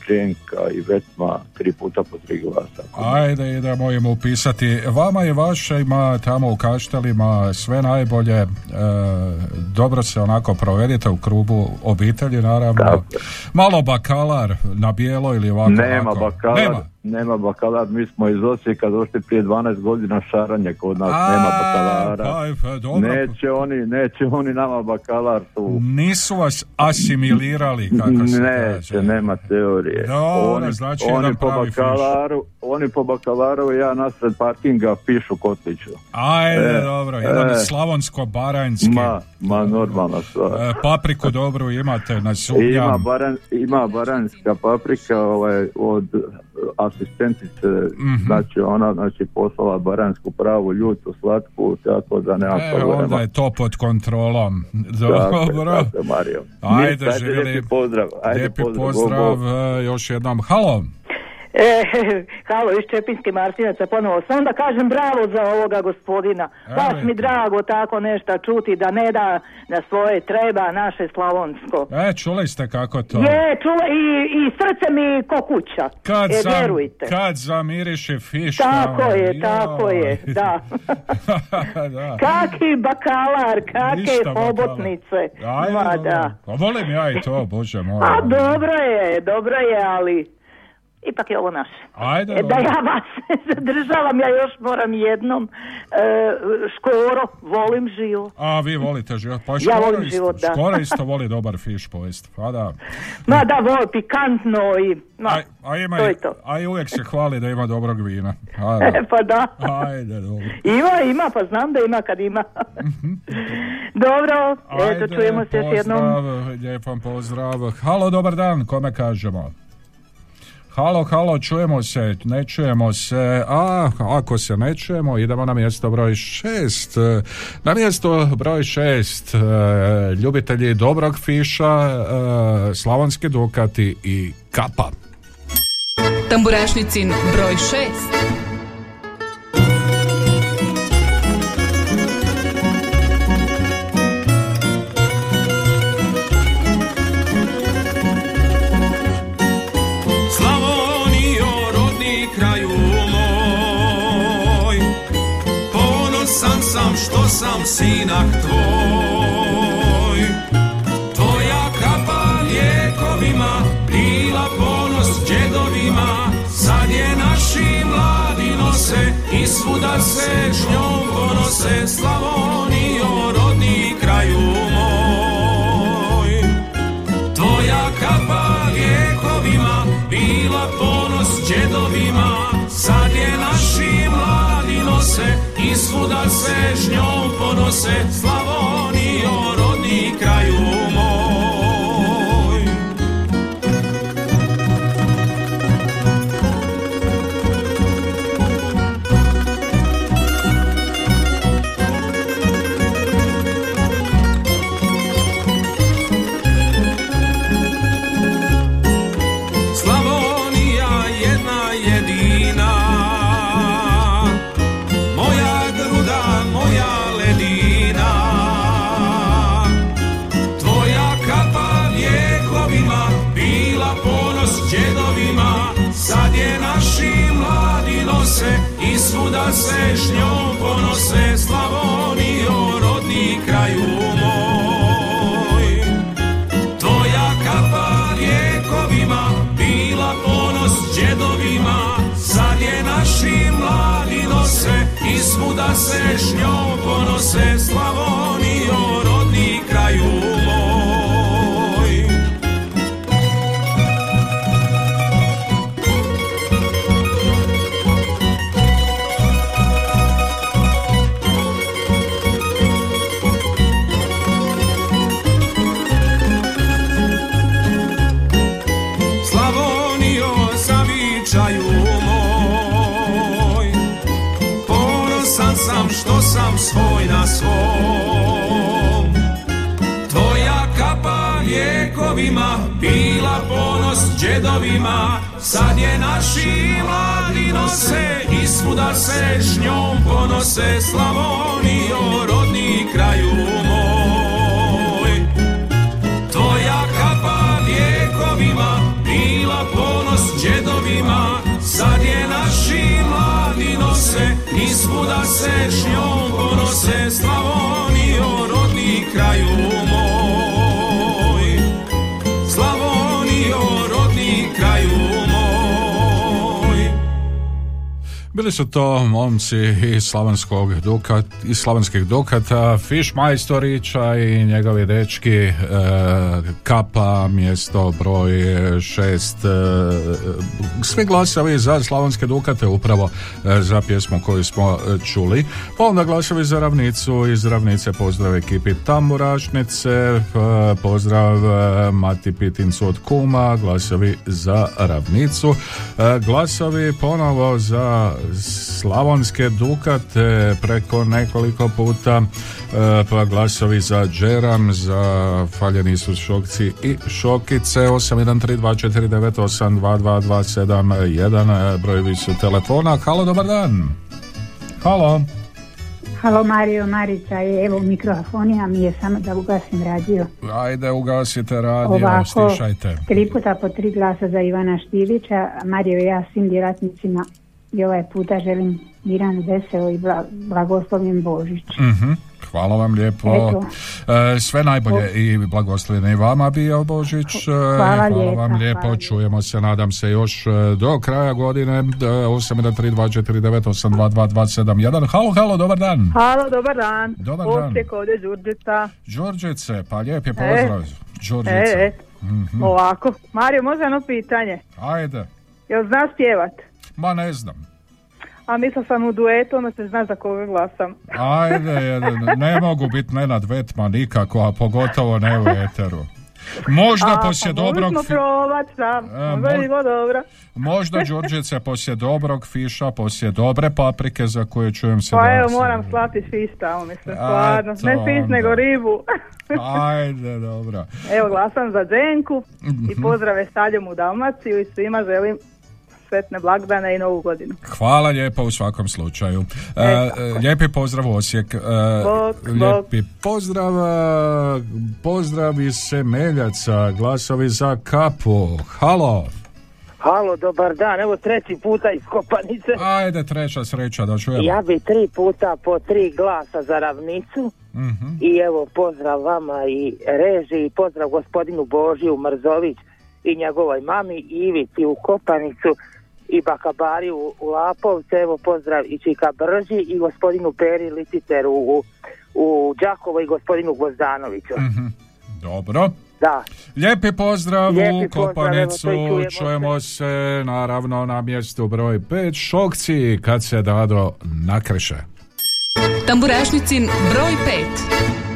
Čenka i Vetma tri puta po tri glasa. Ajde, idemo im upisati. Vama i vašima tamo u Kaštelima sve najbolje. E, dobro se onako provedite u krugu obitelji, naravno. Malo bakalar na bijelo ili ovako. Nema ovako. bakalar, Nema. Nema. bakalar, mi smo iz Osijeka došli prije 12 godina šaranje kod nas, nema bakalara. pa, pa, dobro. Neće oni, neće oni nama bakalar tu. Nisu vas asimilirali, kako se Neće, kaže. nema teorije. Dobro, znači oni jedan po pravi fiš. bakalaru, oni po bakalaru, ja nasred parkinga pišu kotliću. Ajde, E, dobro, jedan e. slavonsko-baranjski. Ma, ma normalna stvar. E, papriku dobru imate na Ima, sumnjam. baran, ima baranjska paprika ovaj, od asistentice, Mhm. znači ona znači poslala baranjsku pravu ljutu, slatku, tako da nema E, problema. onda je to pod kontrolom. <laughs> Tako Dobro. tako je, Mario. Ajde, živjeli. lijepi pozdrav. Ajde, pozdrav, pozdrav, e, još jednom. Halo. E, <laughs> halo, iz Čepinske Martinaca ponovo. Samo da kažem bravo za ovoga gospodina. Baš mi drago tako nešto čuti da ne da na svoje treba naše slavonsko. E, čuli ste kako to? Je, čula i, i srce mi ko kuća. Kad, e, zam, vjerujte. kad zamiriše fiš. Tako je, tako je, da. <laughs> da. Kaki bakalar, kake Ništa bakalar. hobotnice. Ajde, Ma dobro. da. Volim ja i to, bože moj. A dobro je, dobro je, ali ipak je ovo naše. Ajde, E, da dobro. ja vas <laughs> zadržavam, ja još moram jednom. E, škoro, volim život. A vi volite život? Pa Ja volim isto, život, da. Škoro isto voli dobar fiš pojest. Pa da. Ma da, vol, pikantno i... Ma, A, a, ima, to je to. a i uvijek se hvali da ima dobrog vina. A, <laughs> da. pa da. Ajde, dobro. Ima, ima, pa znam da ima kad ima. <laughs> Dobro, eto, Ajde, čujemo se još jednom. Pozdrav, lijep vam pozdrav. Halo, dobar dan, kome kažemo? Halo, halo, čujemo se, ne čujemo se, a ako se ne čujemo, idemo na mjesto broj šest. Na mjesto broj šest, e, ljubitelji dobrog fiša, e, slavonski dukati i kapa. Tamburašnicin broj 6. sam sinak tvoj. Tvoja kapa ljekovima, bila ponos džedovima, sad je naši mladi nose i svuda se s njom ponose slavom. Se s ponose Slavonijo, rodni kraju se s njom ponose Slavonijo, džedovima Sad je naši mladi nose i svuda se s njom ponose Slavonijo, rodni kraju moj. Tvoja kapa vjekovima bila ponos džedovima Sad je naši mladi nose i svuda se s njom ponose Slavonijo, rodni kraju moj Bili su to momci iz slavonskog dukat, iz slavonskih dukata, Fiš Majstorića i njegovi dečki e, Kapa, mjesto broj šest. E, svi glasovi za slavonske dukate upravo e, za pjesmu koju smo e, čuli. Pa onda glasovi za ravnicu, iz ravnice pozdrav ekipi Tamburašnice, e, pozdrav e, Mati Pitincu od Kuma, glasovi za ravnicu, glasovi ponovo za slavonske dukate preko nekoliko puta, e, pa glasovi za Džeram, za Faljeni su Šokci i Šokice, 813249822271, brojevi su telefona. Halo, dobar dan. Halo. Halo Mario Marića, evo mikrofonija mi je samo da ugasim radio. Ajde, ugasite radio, Ovako, stišajte. tri puta po tri glasa za Ivana Štivića, Mario i ja svim djelatnicima i ovaj puta želim Miranu Veselo i bla, blagoslovim Božić. Mhm, Hvala vam lijepo. Eto. E, sve najbolje i blagoslovljene i vama bio Božić. E, Hvala lijepa, vam lijepo. hvala. Čujemo se, nadam se, još e, do kraja godine. E, 813249822271. Halo, halo, dobar dan. Halo, dobar dan. Dobar Osijek, ovdje Đurđica. Đorđice, pa lijep je pozdrav. E, Đorđice. E, Mhm. ovako. Mario, može jedno pitanje? Ajde. Jel znaš pjevat? Ma ne znam. A mislila sam u duetu, onda se znaš za koga glasam. Ajde, ne mogu biti Nenad Vetma nikako, a pogotovo ne u eteru. Možda A, poslije pa dobrog... Fi- probat sam. E, mo- dobro. <laughs> Možda Đurđice poslije dobrog fiša, poslije dobre paprike za koje čujem se Pa evo, moram slati fiš tamo, mislim, A, stvarno. Ne fiš, onda. nego ribu. <laughs> Ajde, dobro. Evo, glasam za Dženku i Mhm. pozdrave staljom u Dalmaciju i svima želim sretne blagdane i novu godinu. Hvala lijepo u svakom slučaju. E, e, lijepi pozdrav u Osijek. E, Bog, lijepi pozdrav, e, pozdrav iz Semeljaca, glasovi za kapu. Halo. Halo, dobar dan, evo treći puta iz Kopanice. Ajde, treća sreća da čujemo. Ja bi tri puta po tri glasa za ravnicu Mhm. i evo pozdrav vama i reži i pozdrav gospodinu Božiju Mrzović i njegovoj mami Ivici u Kopanicu i Bakabari u, u Lapovce, evo pozdrav i Čika Brži i gospodinu Peri Liciteru u, u Đakovo i gospodinu Gvozdanoviću. Mhm. Dobro. Da. Lijepi pozdrav Lijepi u pozdrav, Kopanicu, čujemo čujemo se naravno na mjestu broj 5 Šokci kad se Dado nakreše. Tamburašnicin broj 5.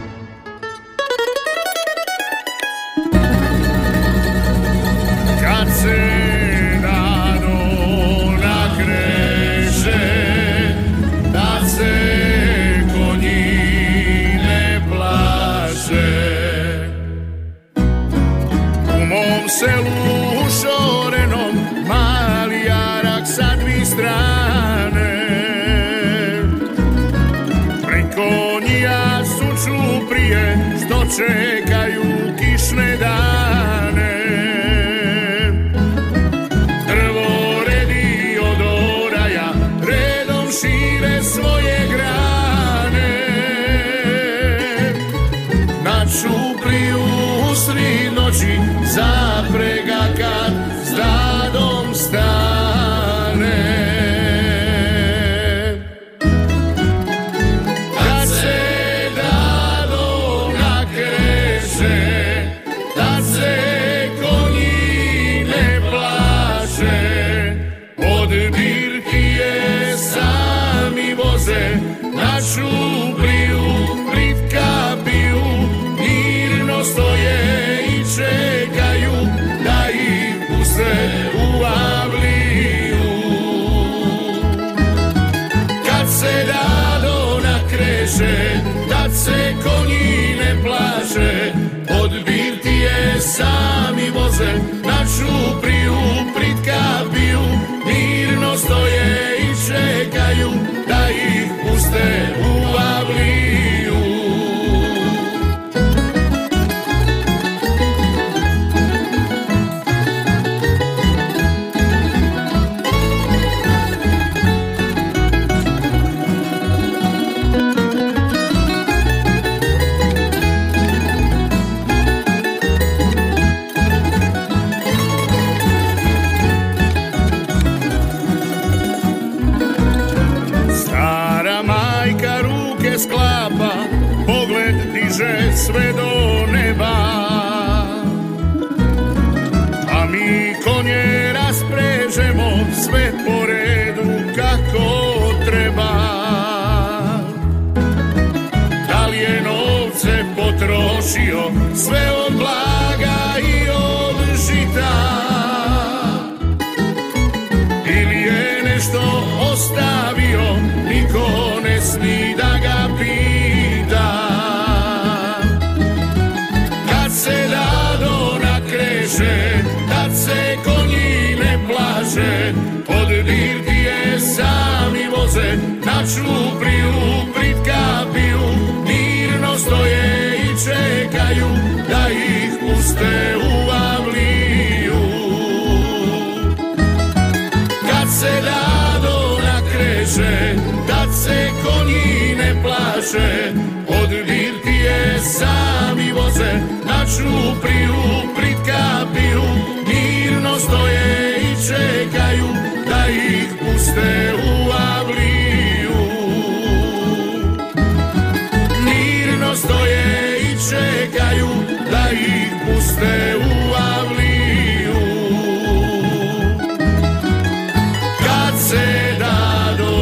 sami potrošio sve od blaga i od žita? ili je nešto ostavio, niko ne smi da ga pita. Kad se dado nakreše, tad se konji ne plaše, od birtije sami voze, na čupriju pritka puste u avliju. Kad se dado nakreše, tad se konji ne plaše, od birtije sami voze, na čupriju pritka piju, mirno stoje i čekaju da ih puste Kad se dado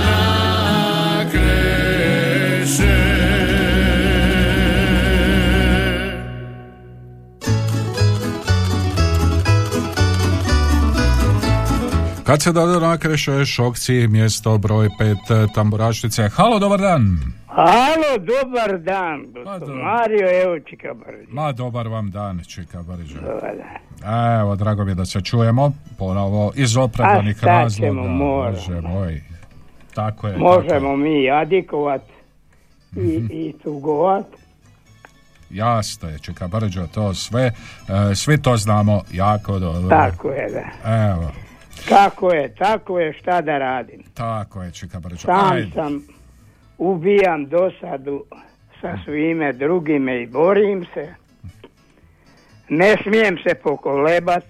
nakreše. Kad se Dado nakreše Šokci, mjesto broj 5 Tamburašnice. Halo, dobar dan. Halo, dobar dan, gospod Mario, evo Čika Brđe. Ma, dobar vam dan, Čika Brđe. Dobar dan. Evo, drago mi je da se čujemo ponovo iz opravdanih A razloga. ćemo, moramo. Bože moj. Tako je. tako Možemo je. mi adikovat i, Mhm. i tugovat. Jasno je, Čika to sve, e, svi to znamo jako dobro. Tako je, da. Evo, Kako je, tako je, šta da radim. tako je, Čika Brđo. Sam Ajde. sam, ubijam dosadu sa svime drugime i borim se. Ne smijem se pokolebat,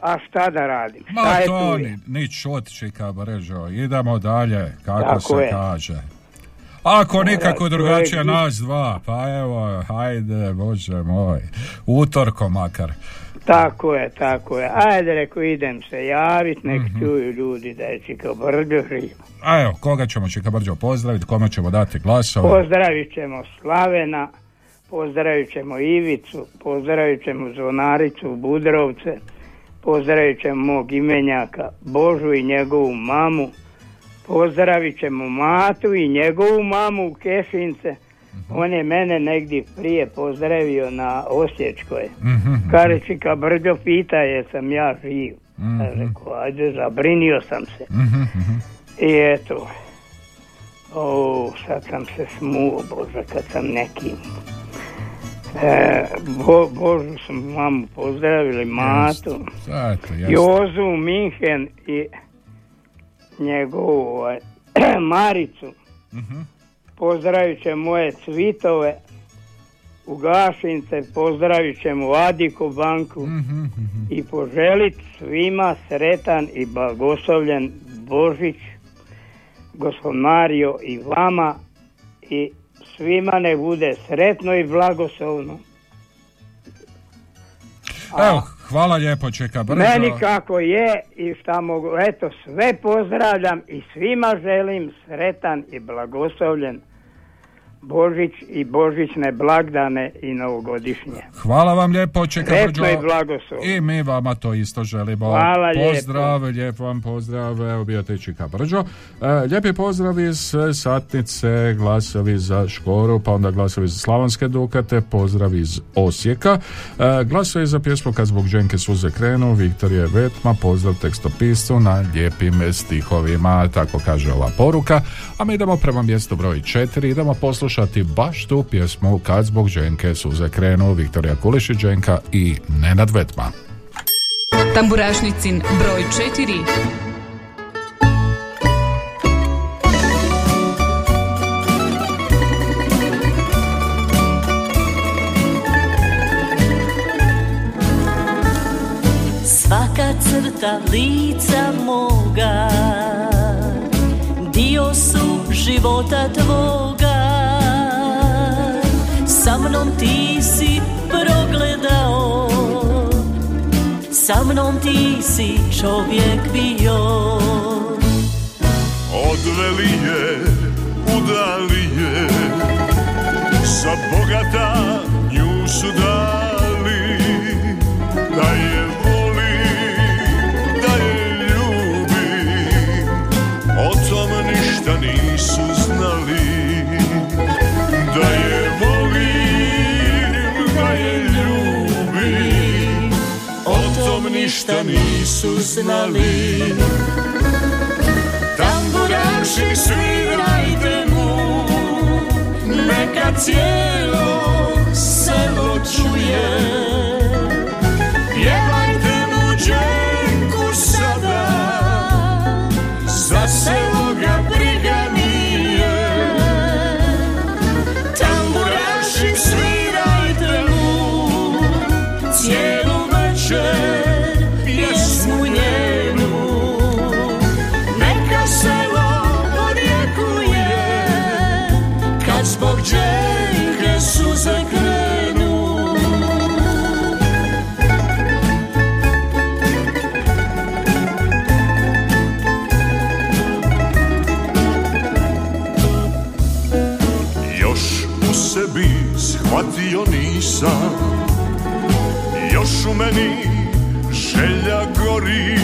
A šta da radim? Ma Šta je to tu? ni, ni čut, čika Brežo. Idemo dalje, kako Tako se je. kaže. Ako Mora nikako drugačije nas dva, pa evo, hajde, bože moj. Utorko makar. Tako je, tako je. Ajde, reko, idem se javit, nek Mhm. čuju ljudi da je Čika Brđo živ. A evo, koga ćemo Čika Brđo pozdraviti, kome ćemo dati glasove? Pozdravit ćemo Slavena, pozdravit ćemo Ivicu, pozdravit ćemo Zvonaricu Budrovce, pozdravit ćemo mog imenjaka Božu i njegovu mamu, pozdravit ćemo Matu i njegovu mamu u Kešince. On je mene negdje prije pozdravio na Osječkoj. Mhm. Kaže Čika Brđo pita jesam ja živ. Mhm. Ja rekao, ajde, zabrinio sam se. Mhm, mhm. I eto, o, sad sam se smuo, Bože, kad sam neki... E, Bo, Božu sam mamu pozdravili, Matu, jasno. Jozu, Minhen i njegovu ovaj, <clears throat> Maricu. Mhm. Pozdravit će moje cvitove u Gašince, pozdravit ćemo Adiku banku Mhm, i poželit svima sretan i blagoslovljen Božić, gospod Mario i vama i svima ne bude sretno i blagoslovno. Evo, hvala lijepo Čika Brđo. Meni kako je i šta mogu, eto sve pozdravljam i svima želim sretan i blagoslovljen Božić i Božićne blagdane i novogodišnje. Hvala vam lijepo, Čeka Sretno Brđo. i blagoslovno. I mi vama to isto želimo. Hvala lijepo. Pozdrav, lijep vam pozdrav, evo bio te Brđo. E, lijepi pozdrav iz e, Satnice, glasovi za Škoru, pa onda glasovi za Slavonske Dukate, pozdrav iz Osijeka. E, glasovi za pjesmu Kad zbog ženke suze krenu, Viktorije Vetma, pozdrav tekstopisu na lijepim stihovima, tako kaže ova poruka. A mi idemo prema mjestu broj 4, idemo poslušati baš tu pjesmu Kad zbog ženke suze krenu, Viktorija Kulišić, Ženka i Nenad Vetma. Tamburašnicin broj 4. Svaka crta lica moga Dio su života tvoga Sa mnom ti si čovjek bio. Odveli je, udali je Za bogata nju su dali nisu znali. Tamburaši svirajte mu Neka cijelo selo čuje meni želja gori.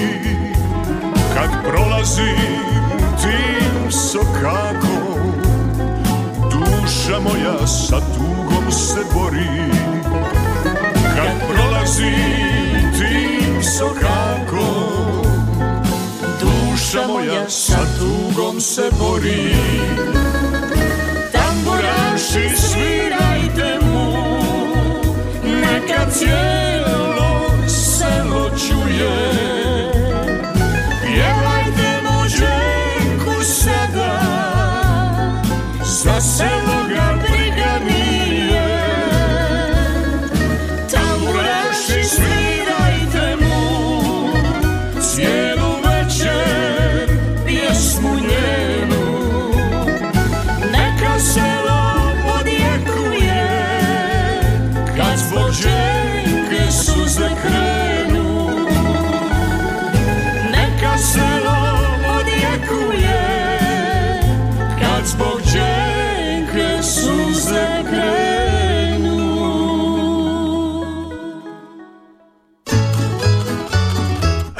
Kad prolazim tim sokakom Duša moja sa tugom se bori. Kad prolazim tim sokakom Duša moja sa tugom se bori. Tamburaši svirajte mu Neka cijelo čuje Pjevajte mu dženku sada Za selo ga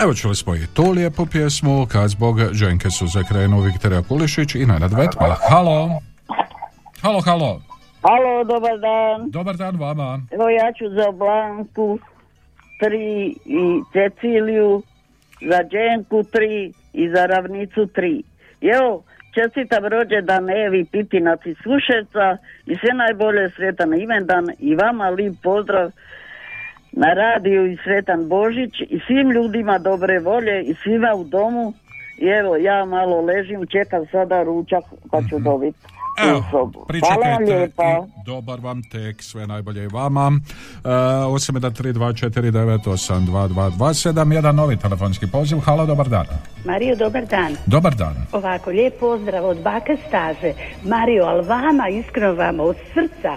Evo čuli smo i tu lijepu pjesmu, kad zbog ženke su zakrenu Viktorija Kulišić i Nenad Vetma. Halo! Halo, halo! Halo, dobar dan. Dobar dan vama. Evo ja ću za Blanku tri i Ceciliju, za Đenku tri i za Ravnicu tri. I Evo, čestitam rođendan Evi Pitinac iz Sušeca i sve najbolje sretan imendan i vama lip pozdrav na radiju i sretan Božić i svim ljudima dobre volje i svima u domu. I evo, ja malo ležim, čekam sada ručak pa ću dobiti. Evo, pričekajte i dobar vam tek, sve najbolje i vama. E, 813249822227, jedan novi telefonski poziv. Halo, dobar dan. Mario, dobar dan. Dobar dan. Ovako, lijep pozdrav od bake staže. Mario, ali vama, iskreno vama, od srca,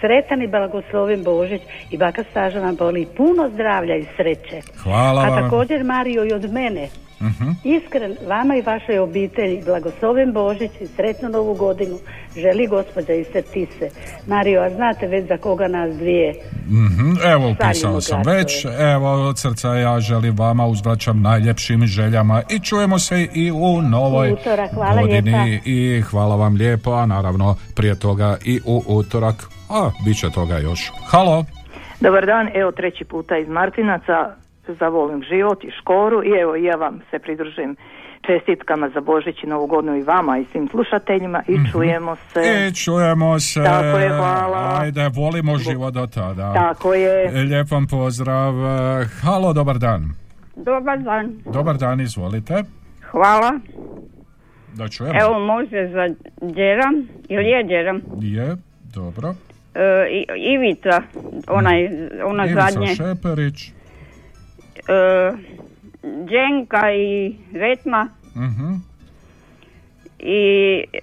sretan i blagosloven Božić i baka staža vam boli puno zdravlja i sreće. Hvala A vam. također, Mario, i od mene, Mhm. iskren vama i vašoj obitelji, blagosloven Božić i sretnu novu godinu, želi gospođa iz Tise. Mario, a znate već za koga nas dvije? Mhm, Evo, upisao sam glasove. već. Evo, od srca ja želim vama, uzvraćam najljepšim željama i čujemo se i u novoj utorak, hvala godini lijepa. i hvala vam lijepo, a naravno prije toga i u utorak, a bit će toga još. Halo, Dobar dan, evo treći puta iz Martinaca, zavolim život i škoru i evo ja vam se pridružim čestitkama za Božić i Novu godinu i vama i svim slušateljima i čujemo se. i čujemo se. Tako je, hvala. Ajde, volimo život do tada. Tako je. Lijep vam pozdrav. Halo, dobar dan. Dobar dan. Dobar dan, izvolite. Hvala. Da čujemo. Evo može za Đeram, ili je Đeram? Je, dobro. E, I- Ivica, onaj, ona Ivica zadnje. Šeperić. E, Đenka i Retma Mhm. i e,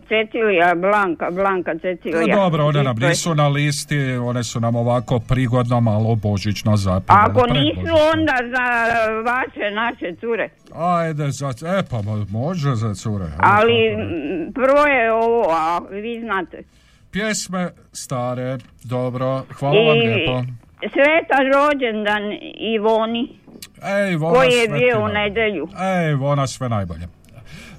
Cecilija, Blanka, Blanka E, Cecilija. dobro, one nam nisu na listi, one su nam ovako prigodno malo božićno zapevane. Ako nisu onda za vaše, naše cure. Ajde, za, e pa mo- može za cure. Ali prvo je ovo, a vi znate. Pjesme stare, dobro, hvala vam I lijepo. sretan rođendan Ivoni, Ej, Ivona, koji je sve bio u nedjelju. Ej, Ivona, sve najbolje.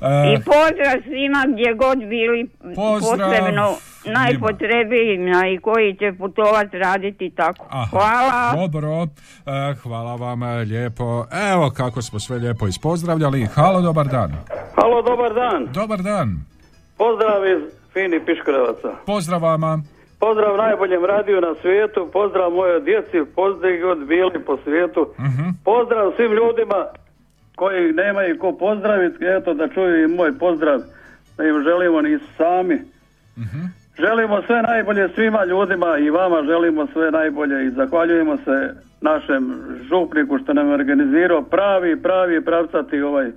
I E, pozdrav svima gdje god bili, Pozdrav posebno najpotrebijima i koji će putovat raditi tako. Hvala. Dobro, e, hvala vam e, lijepo. Evo kako smo sve lijepo ispozdravljali. Halo, dobar dan. Halo, dobar dan. Dobar dan. Pozdrav iz Fini Piškorevaca. Pozdrav vama. Pozdrav najboljem radiju na svijetu, pozdrav moje djeci, pozdrav god bili po svijetu. Mhm. Pozdrav svim ljudima koji nemaju ko pozdraviti, eto da čuju i moj pozdrav, da im želimo nisu sami. Mhm. Želimo sve najbolje svima ljudima i vama želimo sve najbolje i zahvaljujemo se našem župniku što nam je organizirao pravi, pravi pravcati ovaj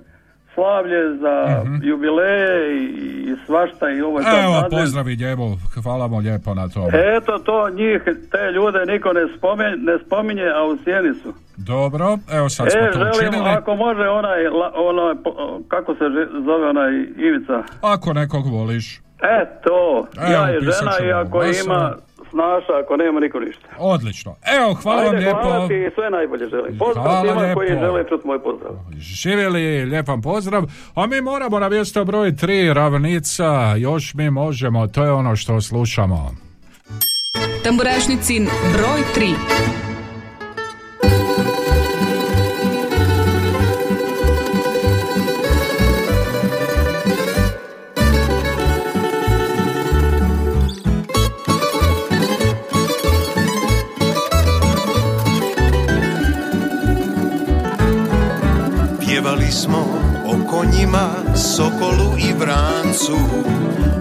slavlje za jubileje i, i svašta i ovo. Evo, advent. pozdravi njemu, hvala mu lijepo na tome. Eto to njih, te ljude niko ne spominje, ne spominje a u sjeni su. Dobro, evo sad smo e, to želim, učinili. ako može onaj, onaj, kako se zove onaj Ivica. Ako nekog voliš. E, to, Evo, ja je žena i ako ima, snaša, ako nema, niko ništa. Odlično. Evo, hvala Ajde, vam lijepo. hvala ti sve najbolje želim. Pozdrav Hvala svima lijepo. koji žele čuti moj pozdrav. Živjeli, lijepan pozdrav. A mi moramo na mjesto broj 3, ravnica. Još mi možemo, to je ono što slušamo. Tamburašnicin broj 3. smo o konjima, sokolu i vrancu,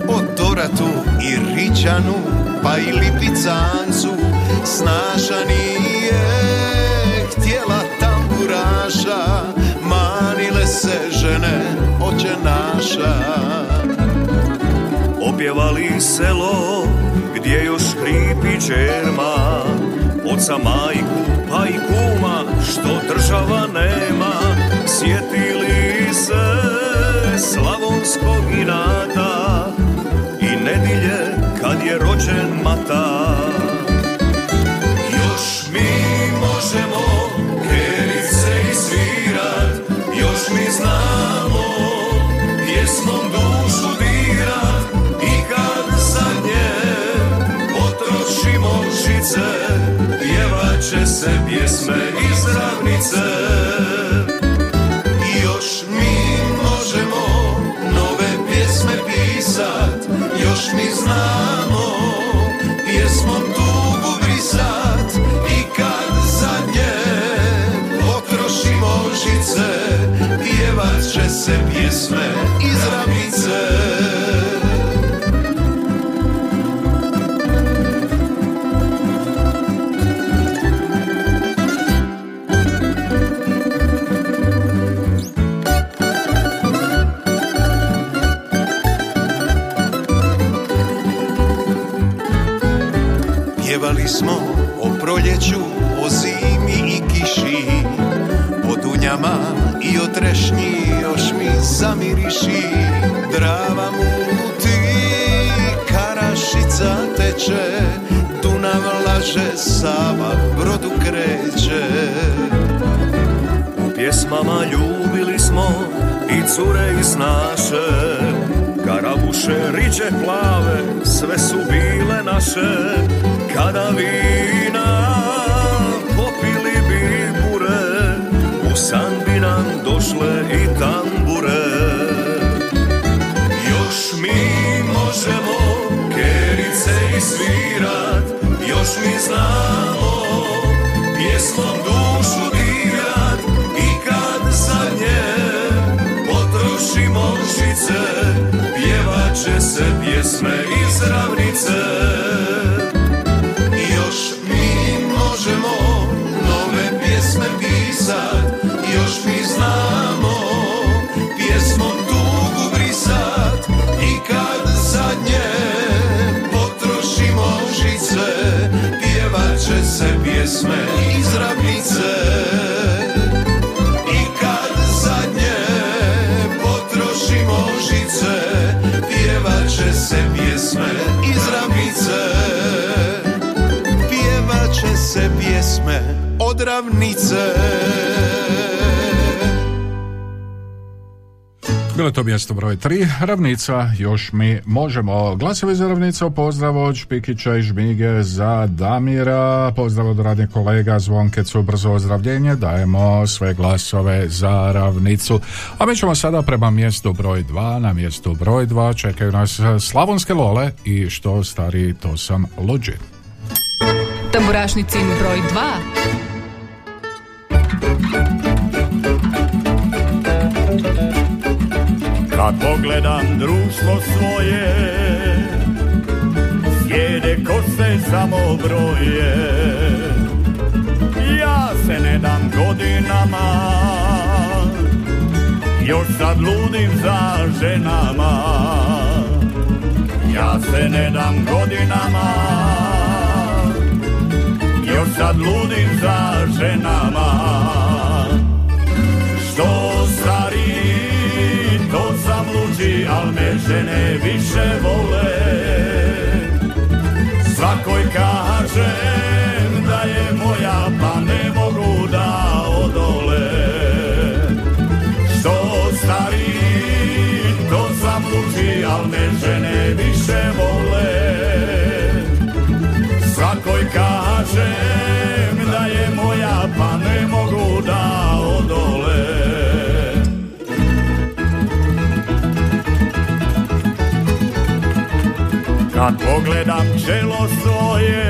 o doratu i riđanu, pa i lipicancu. Snaša nije htjela tamburaša, manile se žene oče naša. Opjevali selo gdje još hripi čerma Oca majku pa i kuma što država nema Sjetili se slavonskog inata I nedilje kad je rođen mata Još mi možemo kerice isvirat Još mi znamo pjesmom dušu dirat I kad za nje potrošimo žice Pjevat se pjesme izra cure iz naše. Karabuše, riđe plave, sve su bile naše. Kada vina popili bi bure U san bi nam došle i tambure. Još mi možemo kerice i svirat Još mi znamo pjesme iz ravnice. Još mi možemo nove pjesme pisat Još mi znamo pjesmom tugu brisat. I kad zadnje potrošimo žice Pjevat će se pjesme iz ravnice pjesme iz ravnice. Pjevat će se pjesme od ravnice Bilo to mjesto broj 3, ravnica, još mi možemo. Glasovi za ravnicu, pozdrav od Špikića i Žmige za Damira, pozdrav od radnih kolega Zvonkecu, brzo ozdravljenje, dajemo sve glasove za ravnicu. A mi ćemo sada prema mjestu broj 2, na mjestu broj 2 čekaju nas Slavonske lole i što stari to sam luđi. Tamburašnicin broj 2. Kad pogledam društvo svoje Sjede kose samo broje. Ja se ne dam godinama Još sad ludim za ženama. Ja se ne dam godinama Još sad ludim za ženama luđi, al me žene više vole. Svakoj kažem da je moja, pa ne mogu da odole. Što stari, to sam luđi, al me žene više vole. Svakoj kažem da je moja, pa ne mogu da odole Kad pogledam čelo svoje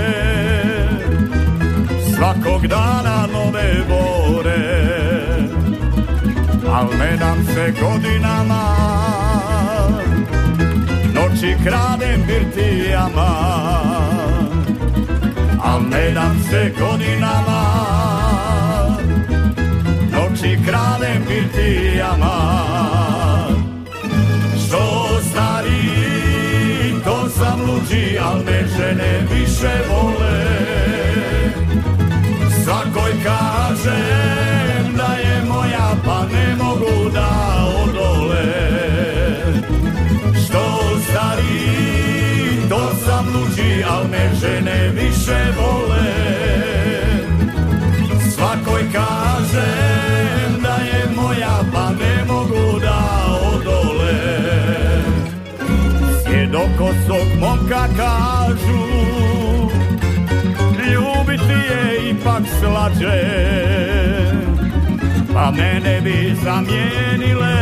Svakog dana nove bore. Al ne dam se godinama Noći kradem birtijama. Al ne dam se godinama Noći kradem birtijama sam luđi, al me žene više vole. Svakoj kažem da je moja, pa ne mogu da odole. Što stari, to sam luđi, al me žene više vole. Svakoj kažem da je moja, pa ne mogu da odole Svjedokosog momka kažu Ljubiti je ipak slađe. Pa mene bi zamijenile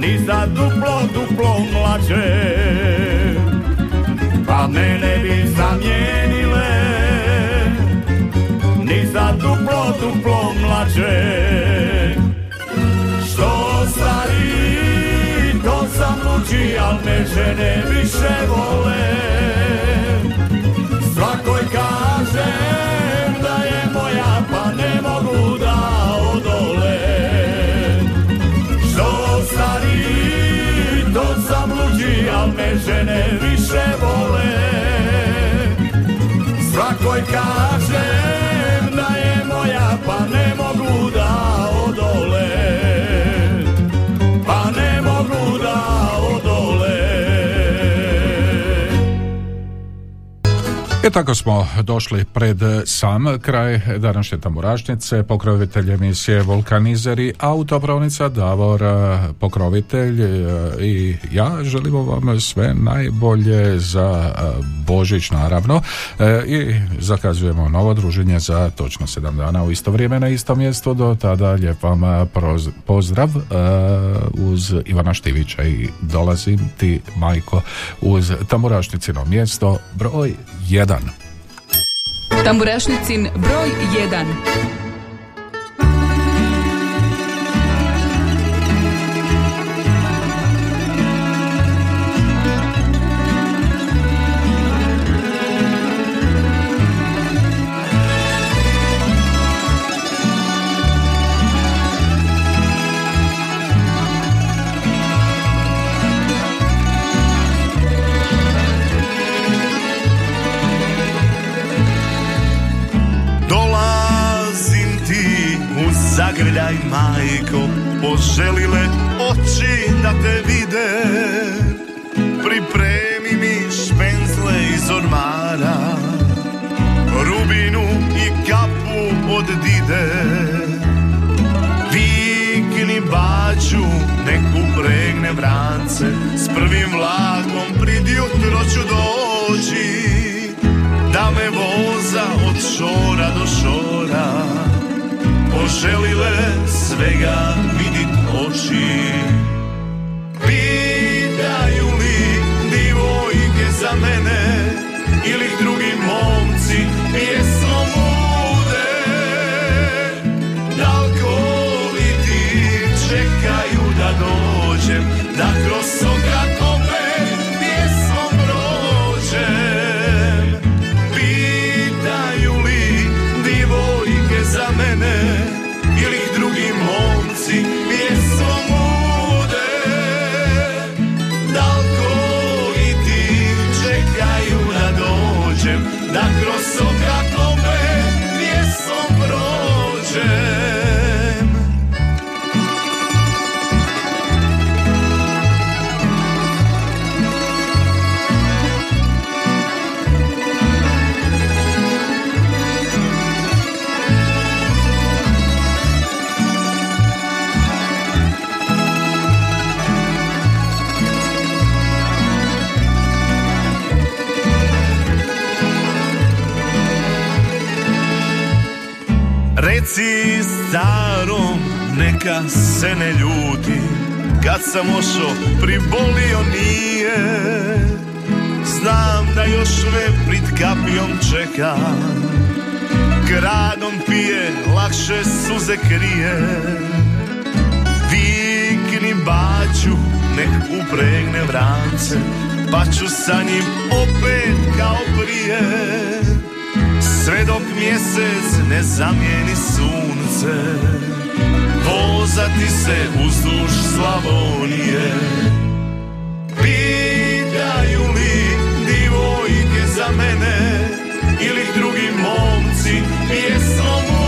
Ni za duplo, duplo mlađe. Pa mene me žene više vole. Svakoj kažem da je moja, pa ne mogu da odole. Što stari, to sam luđi, al me žene više vole tako smo došli pred sam kraj današnje tamburašnice, pokrovitelj emisije Vulkanizeri, autopravnica Davor, eh, pokrovitelj eh, i ja želimo vam sve najbolje za eh, Božić naravno. I zakazujemo novo druženje za točno sedam dana u isto vrijeme na isto mjesto, do tada lijep vam pozdrav uz Ivana Štivića i dolazim ti majko uz tamburašnicino mjesto broj 1 1. Tamburašnicin broj 1. Zagrljaj majko, poželile oči da te vide. Pripremi mi špenzle iz ormara Rubinu i kapu od dide. Vikni baču, neku pregne vrance S prvim vlakom prid jutro ću doći Da me voza od šora do šora poželile svega vidit oči. Pitaju li divojke za mene ili drugi se ne ljuti Kad sam ošo, pribolio nije. Znam da još me prid kapijom čeka Gradom pije, lakše suze krije. Vikni baću, nek upregne vrance Pa ću sa njim opet kao prije. Sve dok mjesec ne zamijeni sunce Vozati se uzduž Slavonije. Pitaju li divojke za mene Ili drugi momci pjesmom